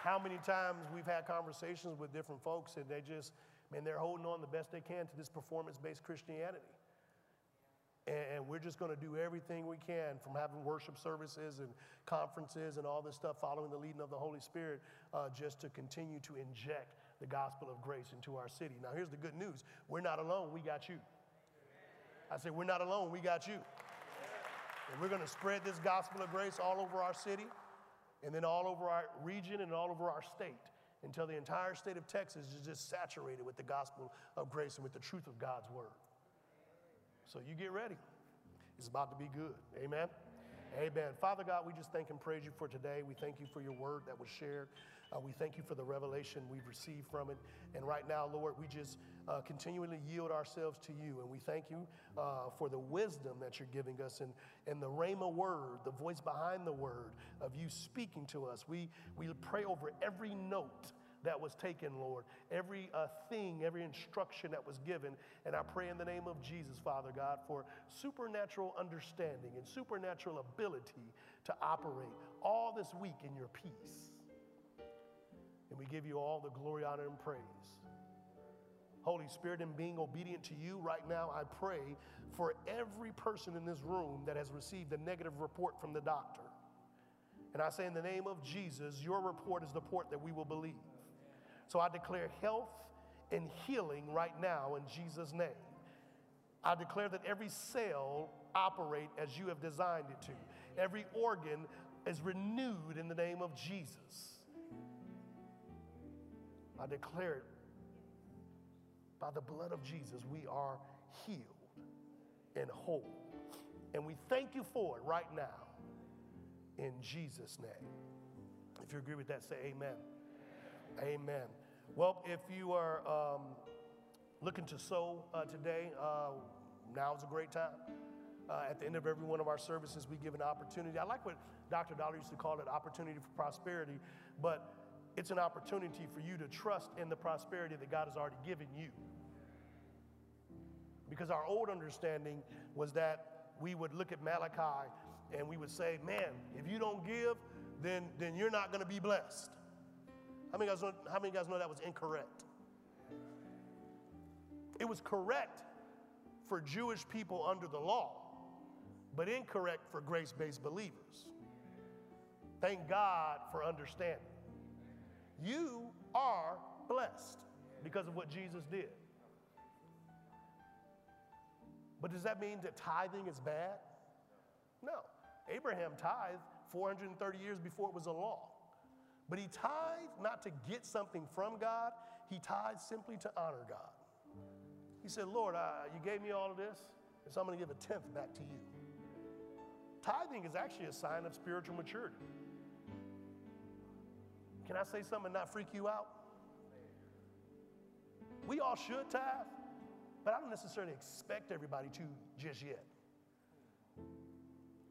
how many times we've had conversations with different folks and they just, man, they're holding on the best they can to this performance based Christianity. And we're just going to do everything we can from having worship services and conferences and all this stuff, following the leading of the Holy Spirit, uh, just to continue to inject the gospel of grace into our city. Now, here's the good news we're not alone, we got you. I say, we're not alone, we got you. And we're going to spread this gospel of grace all over our city and then all over our region and all over our state until the entire state of Texas is just saturated with the gospel of grace and with the truth of God's word. So you get ready. It's about to be good. Amen. Amen. Father God, we just thank and praise you for today. We thank you for your word that was shared. Uh, we thank you for the revelation we've received from it. And right now, Lord, we just uh, continually yield ourselves to you. And we thank you uh, for the wisdom that you're giving us and, and the Rhema word, the voice behind the word of you speaking to us. We, we pray over every note that was taken, Lord, every uh, thing, every instruction that was given. And I pray in the name of Jesus, Father God, for supernatural understanding and supernatural ability to operate all this week in your peace. And we give you all the glory, honor, and praise. Holy Spirit, in being obedient to you right now, I pray for every person in this room that has received a negative report from the doctor. And I say, in the name of Jesus, your report is the report that we will believe. So I declare health and healing right now in Jesus' name. I declare that every cell operate as you have designed it to. Every organ is renewed in the name of Jesus. I declare it by the blood of Jesus, we are healed and whole. And we thank you for it right now in Jesus' name. If you agree with that, say amen. Amen. Well, if you are um, looking to sow uh, today, uh, now is a great time. Uh, at the end of every one of our services, we give an opportunity. I like what Dr. Dollar used to call it opportunity for prosperity, but it's an opportunity for you to trust in the prosperity that God has already given you. Because our old understanding was that we would look at Malachi and we would say, man, if you don't give, then, then you're not going to be blessed. How many, guys know, how many guys know that was incorrect? It was correct for Jewish people under the law, but incorrect for grace based believers. Thank God for understanding. You are blessed because of what Jesus did. But does that mean that tithing is bad? No. Abraham tithed 430 years before it was a law. But he tithed not to get something from God, he tithed simply to honor God. He said, Lord, uh, you gave me all of this, so I'm going to give a tenth back to you. Tithing is actually a sign of spiritual maturity. Can I say something and not freak you out? We all should tithe, but I don't necessarily expect everybody to just yet.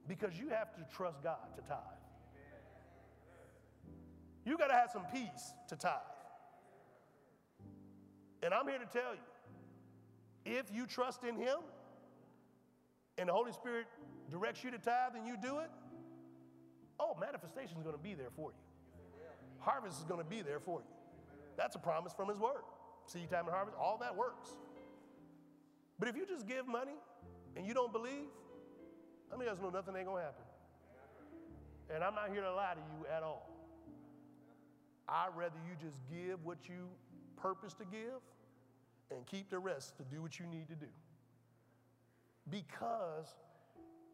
Because you have to trust God to tithe. You got to have some peace to tithe. And I'm here to tell you if you trust in Him and the Holy Spirit directs you to tithe and you do it, oh, manifestation is going to be there for you harvest is going to be there for you. That's a promise from His Word. Seed time and harvest, all that works. But if you just give money and you don't believe, I mean, there's no nothing ain't going to happen. And I'm not here to lie to you at all. I'd rather you just give what you purpose to give and keep the rest to do what you need to do. Because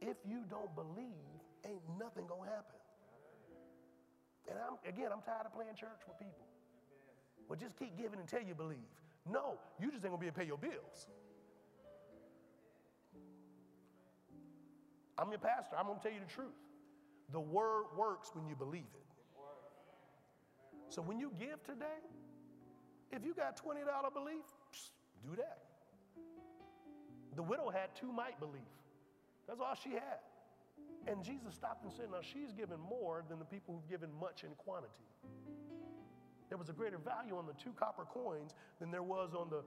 if you don't believe, ain't nothing gonna happen. And I'm, again, I'm tired of playing church with people. Well, just keep giving until you believe. No, you just ain't gonna be able to pay your bills. I'm your pastor. I'm gonna tell you the truth. The word works when you believe it. So when you give today, if you got $20 belief, do that. The widow had two mite belief. That's all she had. And Jesus stopped and said, Now she's given more than the people who've given much in quantity. There was a greater value on the two copper coins than there was on the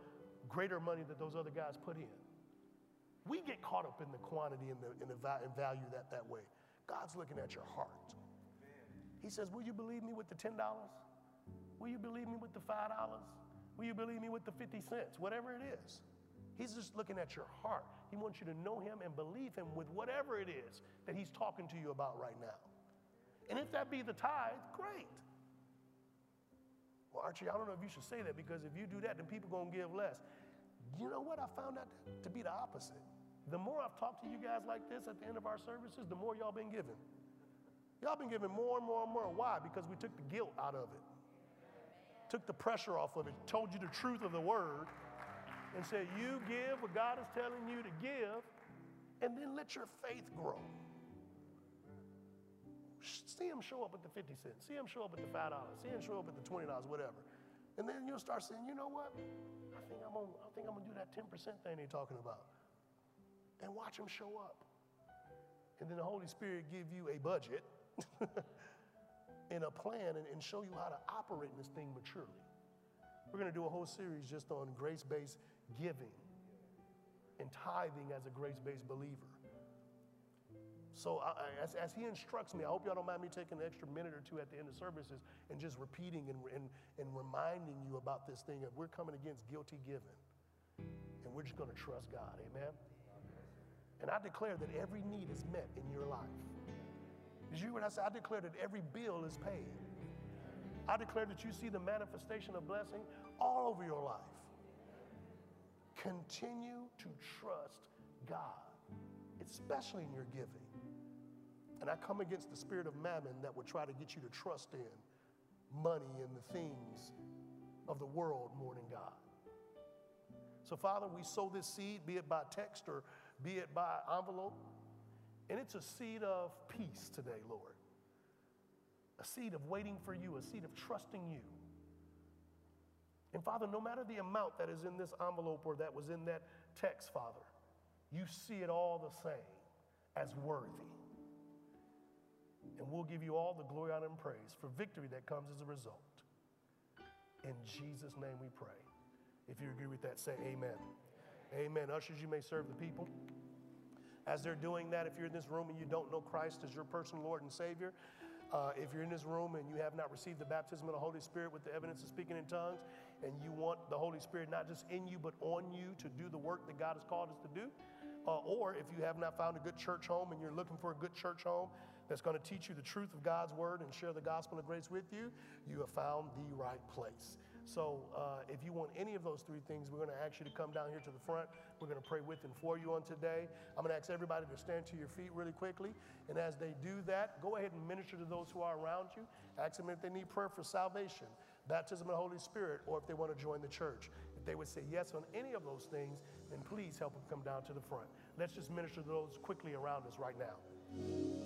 greater money that those other guys put in. We get caught up in the quantity and the, and the value that that way. God's looking at your heart. He says, Will you believe me with the $10? Will you believe me with the $5? Will you believe me with the 50 cents? Whatever it is. He's just looking at your heart. He wants you to know him and believe him with whatever it is that he's talking to you about right now. And if that be the tithe, great. Well, Archie, I don't know if you should say that because if you do that, then people going to give less. You know what? I found that to be the opposite. The more I've talked to you guys like this at the end of our services, the more y'all been giving. Y'all been giving more and more and more. Why? Because we took the guilt out of it, took the pressure off of it, told you the truth of the word, and say, You give what God is telling you to give, and then let your faith grow. See him show up at the 50 cents, see him show up at the $5, see him show up at the $20, whatever. And then you'll start saying, you know what? I think I'm gonna, I think I'm gonna do that 10% thing they're talking about. And watch him show up. And then the Holy Spirit give you a budget and a plan and, and show you how to operate in this thing maturely. We're to do a whole series just on grace based giving and tithing as a grace based believer. So, I, as, as, he instructs me, I hope y'all don't mind me taking an extra minute or two at the end of services and just repeating and, and, and reminding you about this thing of we're coming against guilty giving. And we're just going to trust God. Amen? And I declare that every need is met in your life. Did you hear what I said? I declare that every bill is paid. I declare that you see the manifestation of blessing all over your life. Continue to trust God, especially in your giving. And I come against the spirit of mammon that would try to get you to trust in money and the things of the world more than God. So, Father, we sow this seed, be it by text or be it by envelope, and it's a seed of peace today, Lord. A seed of waiting for you, a seed of trusting you. And Father, no matter the amount that is in this envelope or that was in that text, Father, you see it all the same as worthy. And we'll give you all the glory, honor, and praise for victory that comes as a result. In Jesus' name we pray. If you agree with that, say amen. Amen. Ushers, you may serve the people. As they're doing that, if you're in this room and you don't know Christ as your personal Lord and Savior, uh, if you're in this room and you have not received the baptism of the Holy Spirit with the evidence of speaking in tongues, and you want the Holy Spirit not just in you, but on you to do the work that God has called us to do, uh, or if you have not found a good church home and you're looking for a good church home that's going to teach you the truth of God's word and share the gospel of grace with you, you have found the right place. So uh, if you want any of those three things, we're going to ask you to come down here to the front. We're going to pray with and for you on today. I'm going to ask everybody to stand to your feet really quickly. And as they do that, go ahead and minister to those who are around you. Ask them if they need prayer for salvation, baptism of the Holy Spirit, or if they want to join the church. If they would say yes on any of those things, then please help them come down to the front. Let's just minister to those quickly around us right now.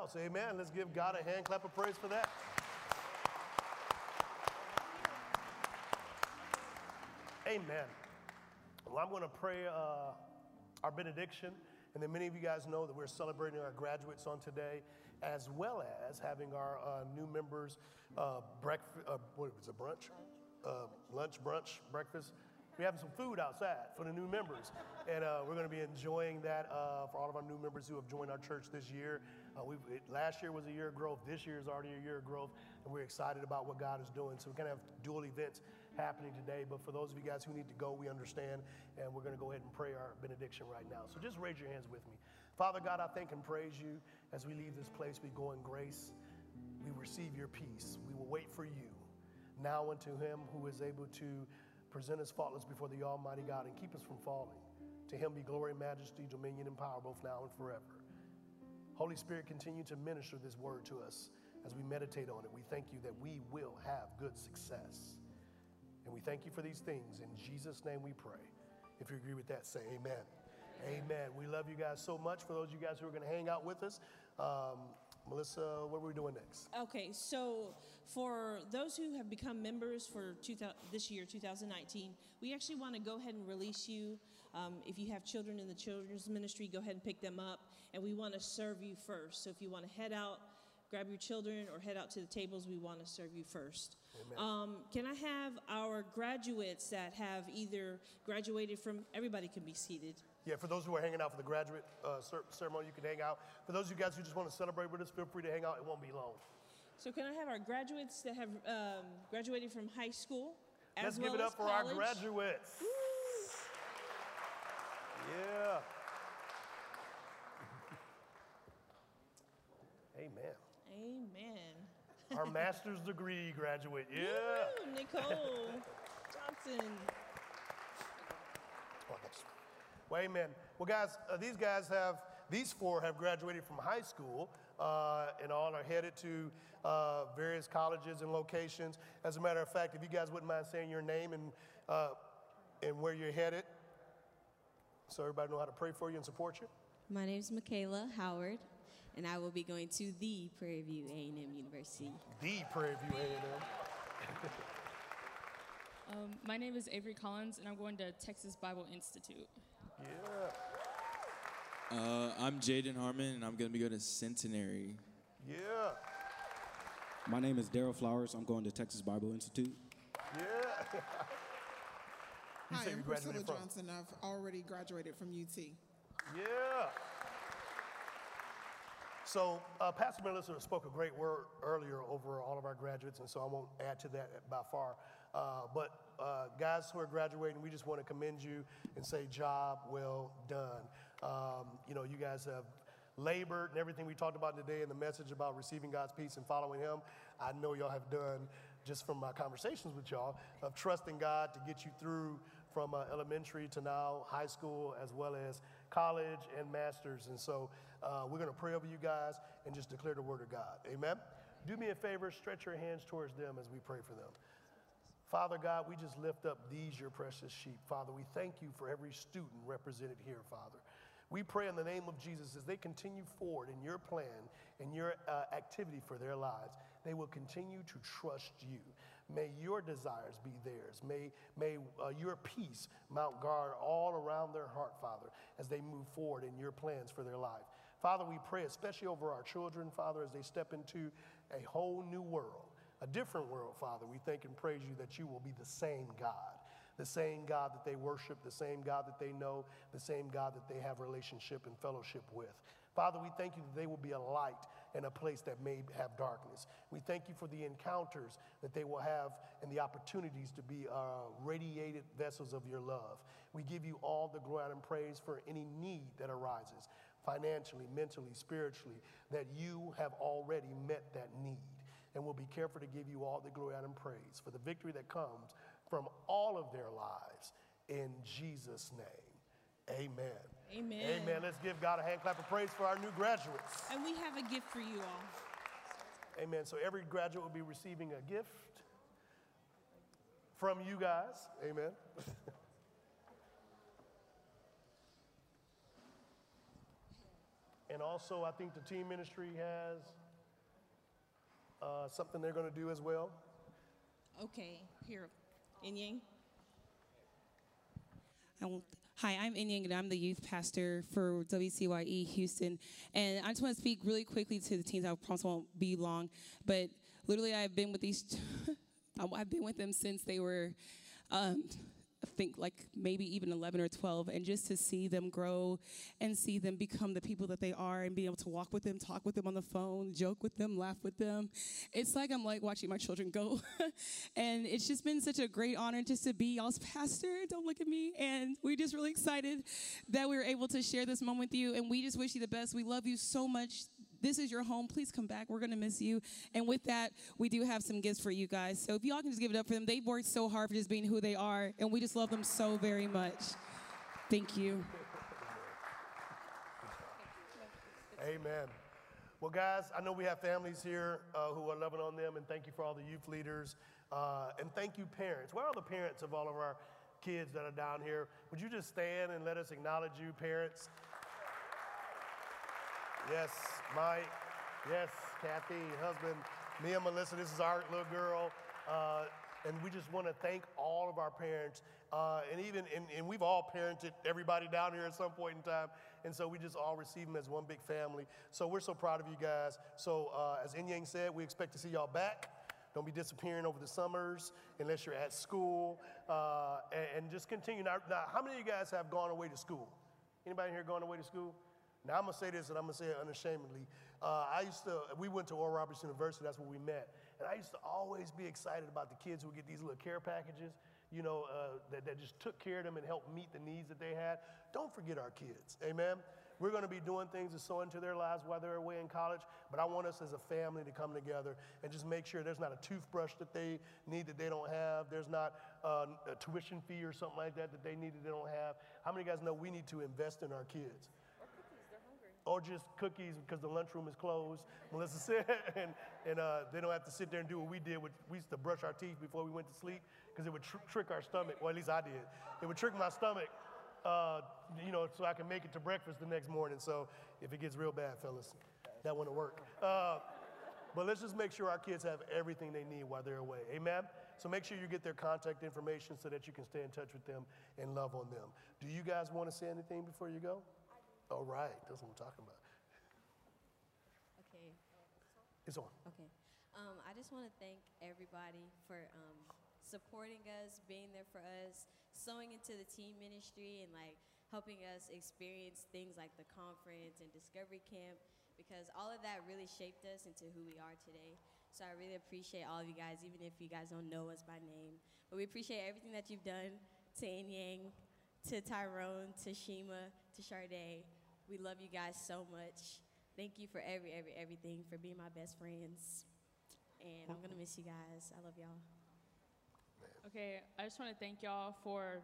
House. Amen. Let's give God a hand clap of praise for that. Amen. Well, I'm going to pray uh, our benediction. And then many of you guys know that we're celebrating our graduates on today, as well as having our uh, new members uh, breakfast. Uh, what was it, brunch? Uh, lunch, brunch, breakfast we're having some food outside for the new members. And uh, we're going to be enjoying that uh, for all of our new members who have joined our church this year. Uh, we last year was a year of growth. This year is already a year of growth. And we're excited about what God is doing. So we're going to have dual events happening today. But for those of you guys who need to go, we understand. And we're going to go ahead and pray our benediction right now. So just raise your hands with me. Father God, I thank and praise you as we leave this place. We go in grace. We receive your peace. We will wait for you. Now unto him who is able to present us faultless before the Almighty God, and keep us from falling. To him be glory, majesty, dominion, and power, both now and forever. Holy Spirit, continue to minister this word to us as we meditate on it. We thank you that we will have good success. And we thank you for these things. In Jesus' name we pray. If you agree with that, say amen. Amen. We love you guys so much. For those of you guys who are going to hang out with us, um, Melissa, what are we doing next? Okay, so for those who have become members for 2000, this year, 2019, we actually want to go ahead and release you. Um, if you have children in the children's ministry, go ahead and pick them up. And we want to serve you first. So if you want to head out, grab your children, or head out to the tables, we want to serve you first. Um, can I have our graduates that have either graduated from, everybody can be seated. Yeah, for those who are hanging out for the graduate uh, ceremony, you can hang out. For those of you guys who just want to celebrate with us, feel free to hang out. It won't be long. So can I have our graduates that have um, graduated from high school as Let's well give it up for our college? graduates. Yeah. Amen. Amen. Our master's degree graduate. Yeah. Woo, Nicole Johnson. Oh, that's- Well, amen. Well, guys, uh, these guys have, these four have graduated from high school uh, and all are headed to uh, various colleges and locations. As a matter of fact, if you guys wouldn't mind saying your name and, uh, and where you're headed, so everybody know how to pray for you and support you. My name is Michaela Howard, and I will be going to the Prairie View A&M University. The Prairie View A&M. Um, my name is Avery Collins, and I'm going to Texas Bible Institute. Yeah. Uh, I'm Jaden Harmon, and I'm going to be going to Centenary. Yeah. My name is Daryl Flowers. I'm going to Texas Bible Institute. Yeah. Hi, say I'm you Priscilla graduated from? Johnson. I've already graduated from UT. Yeah. So, uh, Pastor Melissa spoke a great word earlier over all of our graduates, and so I won't add to that by far. Uh, but, uh, guys who are graduating, we just want to commend you and say, job well done. Um, you know, you guys have labored and everything we talked about today and the message about receiving God's peace and following Him. I know y'all have done just from my conversations with y'all of trusting God to get you through from uh, elementary to now high school as well as college and masters. And so uh, we're going to pray over you guys and just declare the word of God. Amen. Do me a favor, stretch your hands towards them as we pray for them. Father God, we just lift up these, your precious sheep. Father, we thank you for every student represented here, Father. We pray in the name of Jesus as they continue forward in your plan and your uh, activity for their lives, they will continue to trust you. May your desires be theirs. May, may uh, your peace mount guard all around their heart, Father, as they move forward in your plans for their life. Father, we pray especially over our children, Father, as they step into a whole new world a different world, Father. We thank and praise you that you will be the same God, the same God that they worship, the same God that they know, the same God that they have relationship and fellowship with. Father, we thank you that they will be a light in a place that may have darkness. We thank you for the encounters that they will have and the opportunities to be uh, radiated vessels of your love. We give you all the glory and praise for any need that arises financially, mentally, spiritually, that you have already met that need and we'll be careful to give you all the glory and praise for the victory that comes from all of their lives in Jesus' name. Amen. Amen. Amen. Let's give God a hand clap of praise for our new graduates. And we have a gift for you all. Amen. So every graduate will be receiving a gift from you guys. Amen. and also, I think the team ministry has uh, something they're going to do as well. Okay, here, Inyang. I won't- Hi, I'm Inyang, and I'm the youth pastor for WCYE Houston. And I just want to speak really quickly to the teens. I promise I won't be long. But literally, I've been with these, I've been with them since they were, um, Think like maybe even 11 or 12. And just to see them grow and see them become the people that they are and be able to walk with them, talk with them on the phone, joke with them, laugh with them. It's like I'm like watching my children go. and it's just been such a great honor just to be y'all's pastor. Don't look at me. And we're just really excited that we were able to share this moment with you. And we just wish you the best. We love you so much. This is your home. Please come back. We're going to miss you. And with that, we do have some gifts for you guys. So if y'all can just give it up for them, they've worked so hard for just being who they are, and we just love them so very much. Thank you. Amen. Well, guys, I know we have families here uh, who are loving on them, and thank you for all the youth leaders. Uh, and thank you, parents. Where are the parents of all of our kids that are down here? Would you just stand and let us acknowledge you, parents? Yes, Mike. Yes, Kathy, husband, me and Melissa. This is our little girl. Uh, and we just want to thank all of our parents. Uh, and even, and, and we've all parented everybody down here at some point in time. And so we just all receive them as one big family. So we're so proud of you guys. So uh, as Inyang said, we expect to see y'all back. Don't be disappearing over the summers unless you're at school. Uh, and, and just continue. Now, now, how many of you guys have gone away to school? Anybody here going away to school? Now I'm gonna say this, and I'm gonna say it unashamedly. Uh, I used to, we went to Oral Roberts University. That's where we met, and I used to always be excited about the kids who would get these little care packages, you know, uh, that, that just took care of them and helped meet the needs that they had. Don't forget our kids, amen. We're to be doing things to sow into their lives while they're away in college, but I want us as a family to come together and just make sure there's not a toothbrush that they need that they don't have. There's not uh, a tuition fee or something like that that they need that they don't have. How many guys know we need to invest in our kids? Or just cookies because the lunchroom is closed. Melissa said, and, and uh, they don't have to sit there and do what we did. With, we used to brush our teeth before we went to sleep because it would tr- trick our stomach. Well, at least I did. It would trick my stomach, uh, you know, so I can make it to breakfast the next morning. So if it gets real bad, fellas, that wouldn't work. Uh, but let's just make sure our kids have everything they need while they're away. Amen? So make sure you get their contact information so that you can stay in touch with them and love on them. Do you guys want to say anything before you go? All right, that's what I'm talking about. Okay. It's on. Okay. Um, I just want to thank everybody for um, supporting us, being there for us, sowing into the team ministry, and like helping us experience things like the conference and discovery camp, because all of that really shaped us into who we are today. So I really appreciate all of you guys, even if you guys don't know us by name. But we appreciate everything that you've done to Yang, to Tyrone, to Shima, to Sade. We love you guys so much. Thank you for every, every, everything, for being my best friends. And I'm gonna miss you guys. I love y'all. Okay, I just want to thank y'all for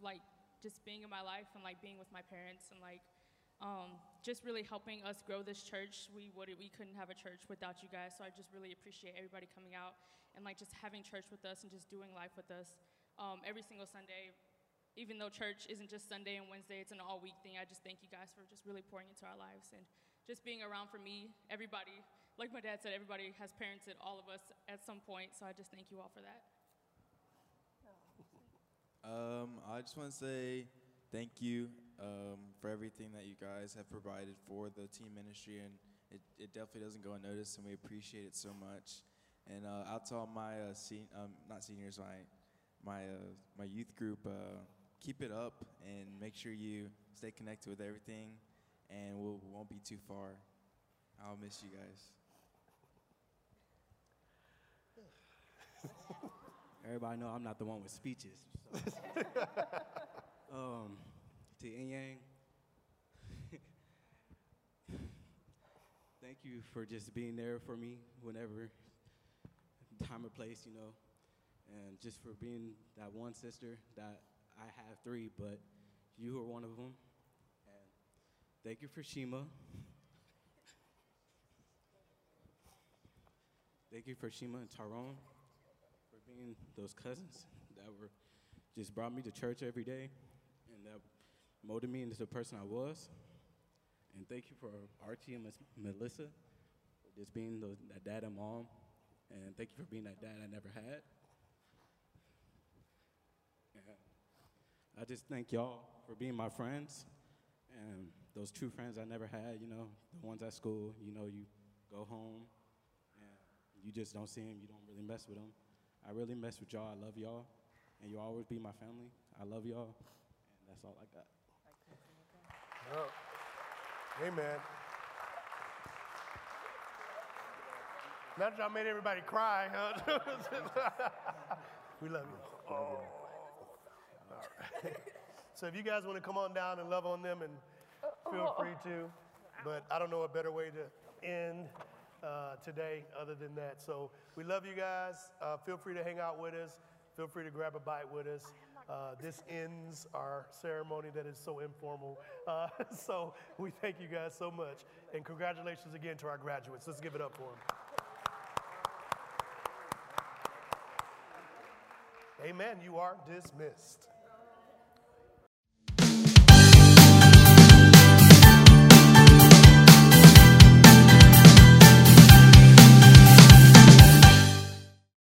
like just being in my life and like being with my parents and like um, just really helping us grow this church. We would we couldn't have a church without you guys, so I just really appreciate everybody coming out and like just having church with us and just doing life with us um, every single Sunday. Even though church isn't just Sunday and Wednesday, it's an all week thing. I just thank you guys for just really pouring into our lives and just being around for me. Everybody, like my dad said, everybody has parents at all of us at some point, so I just thank you all for that. Um, I just want to say thank you um, for everything that you guys have provided for the team ministry, and it, it definitely doesn't go unnoticed, and we appreciate it so much. And uh, out to all my uh, um, not seniors, my my uh, my youth group, uh, keep it up and make sure you stay connected with everything, and we'll, we won't be too far. I'll miss you guys. Everybody know I'm not the one with speeches. so. um, to Inyang, thank you for just being there for me whenever time or place, you know, and just for being that one sister that I have three, but you are one of them. And thank you for Shima. Thank you for Shima and Tyrone for being those cousins that were just brought me to church every day and that molded me into the person I was. And thank you for Archie and Miss Melissa for just being that dad and mom. And thank you for being that dad I never had. And I just thank y'all for being my friends and those true friends I never had, you know, the ones at school, you know, you go home and you just don't see them, you don't really mess with them. I really mess with y'all. I love y'all, and you'll always be my family. I love y'all, and that's all I got. Oh. Amen. Now that y'all made everybody cry, huh? we love you. Oh. So if you guys want to come on down and love on them, and feel free to. But I don't know a better way to end uh, today other than that. So we love you guys. Uh, feel free to hang out with us. Feel free to grab a bite with us. Uh, this ends our ceremony that is so informal. Uh, so we thank you guys so much. And congratulations again to our graduates. Let's give it up for them. Amen. You are dismissed.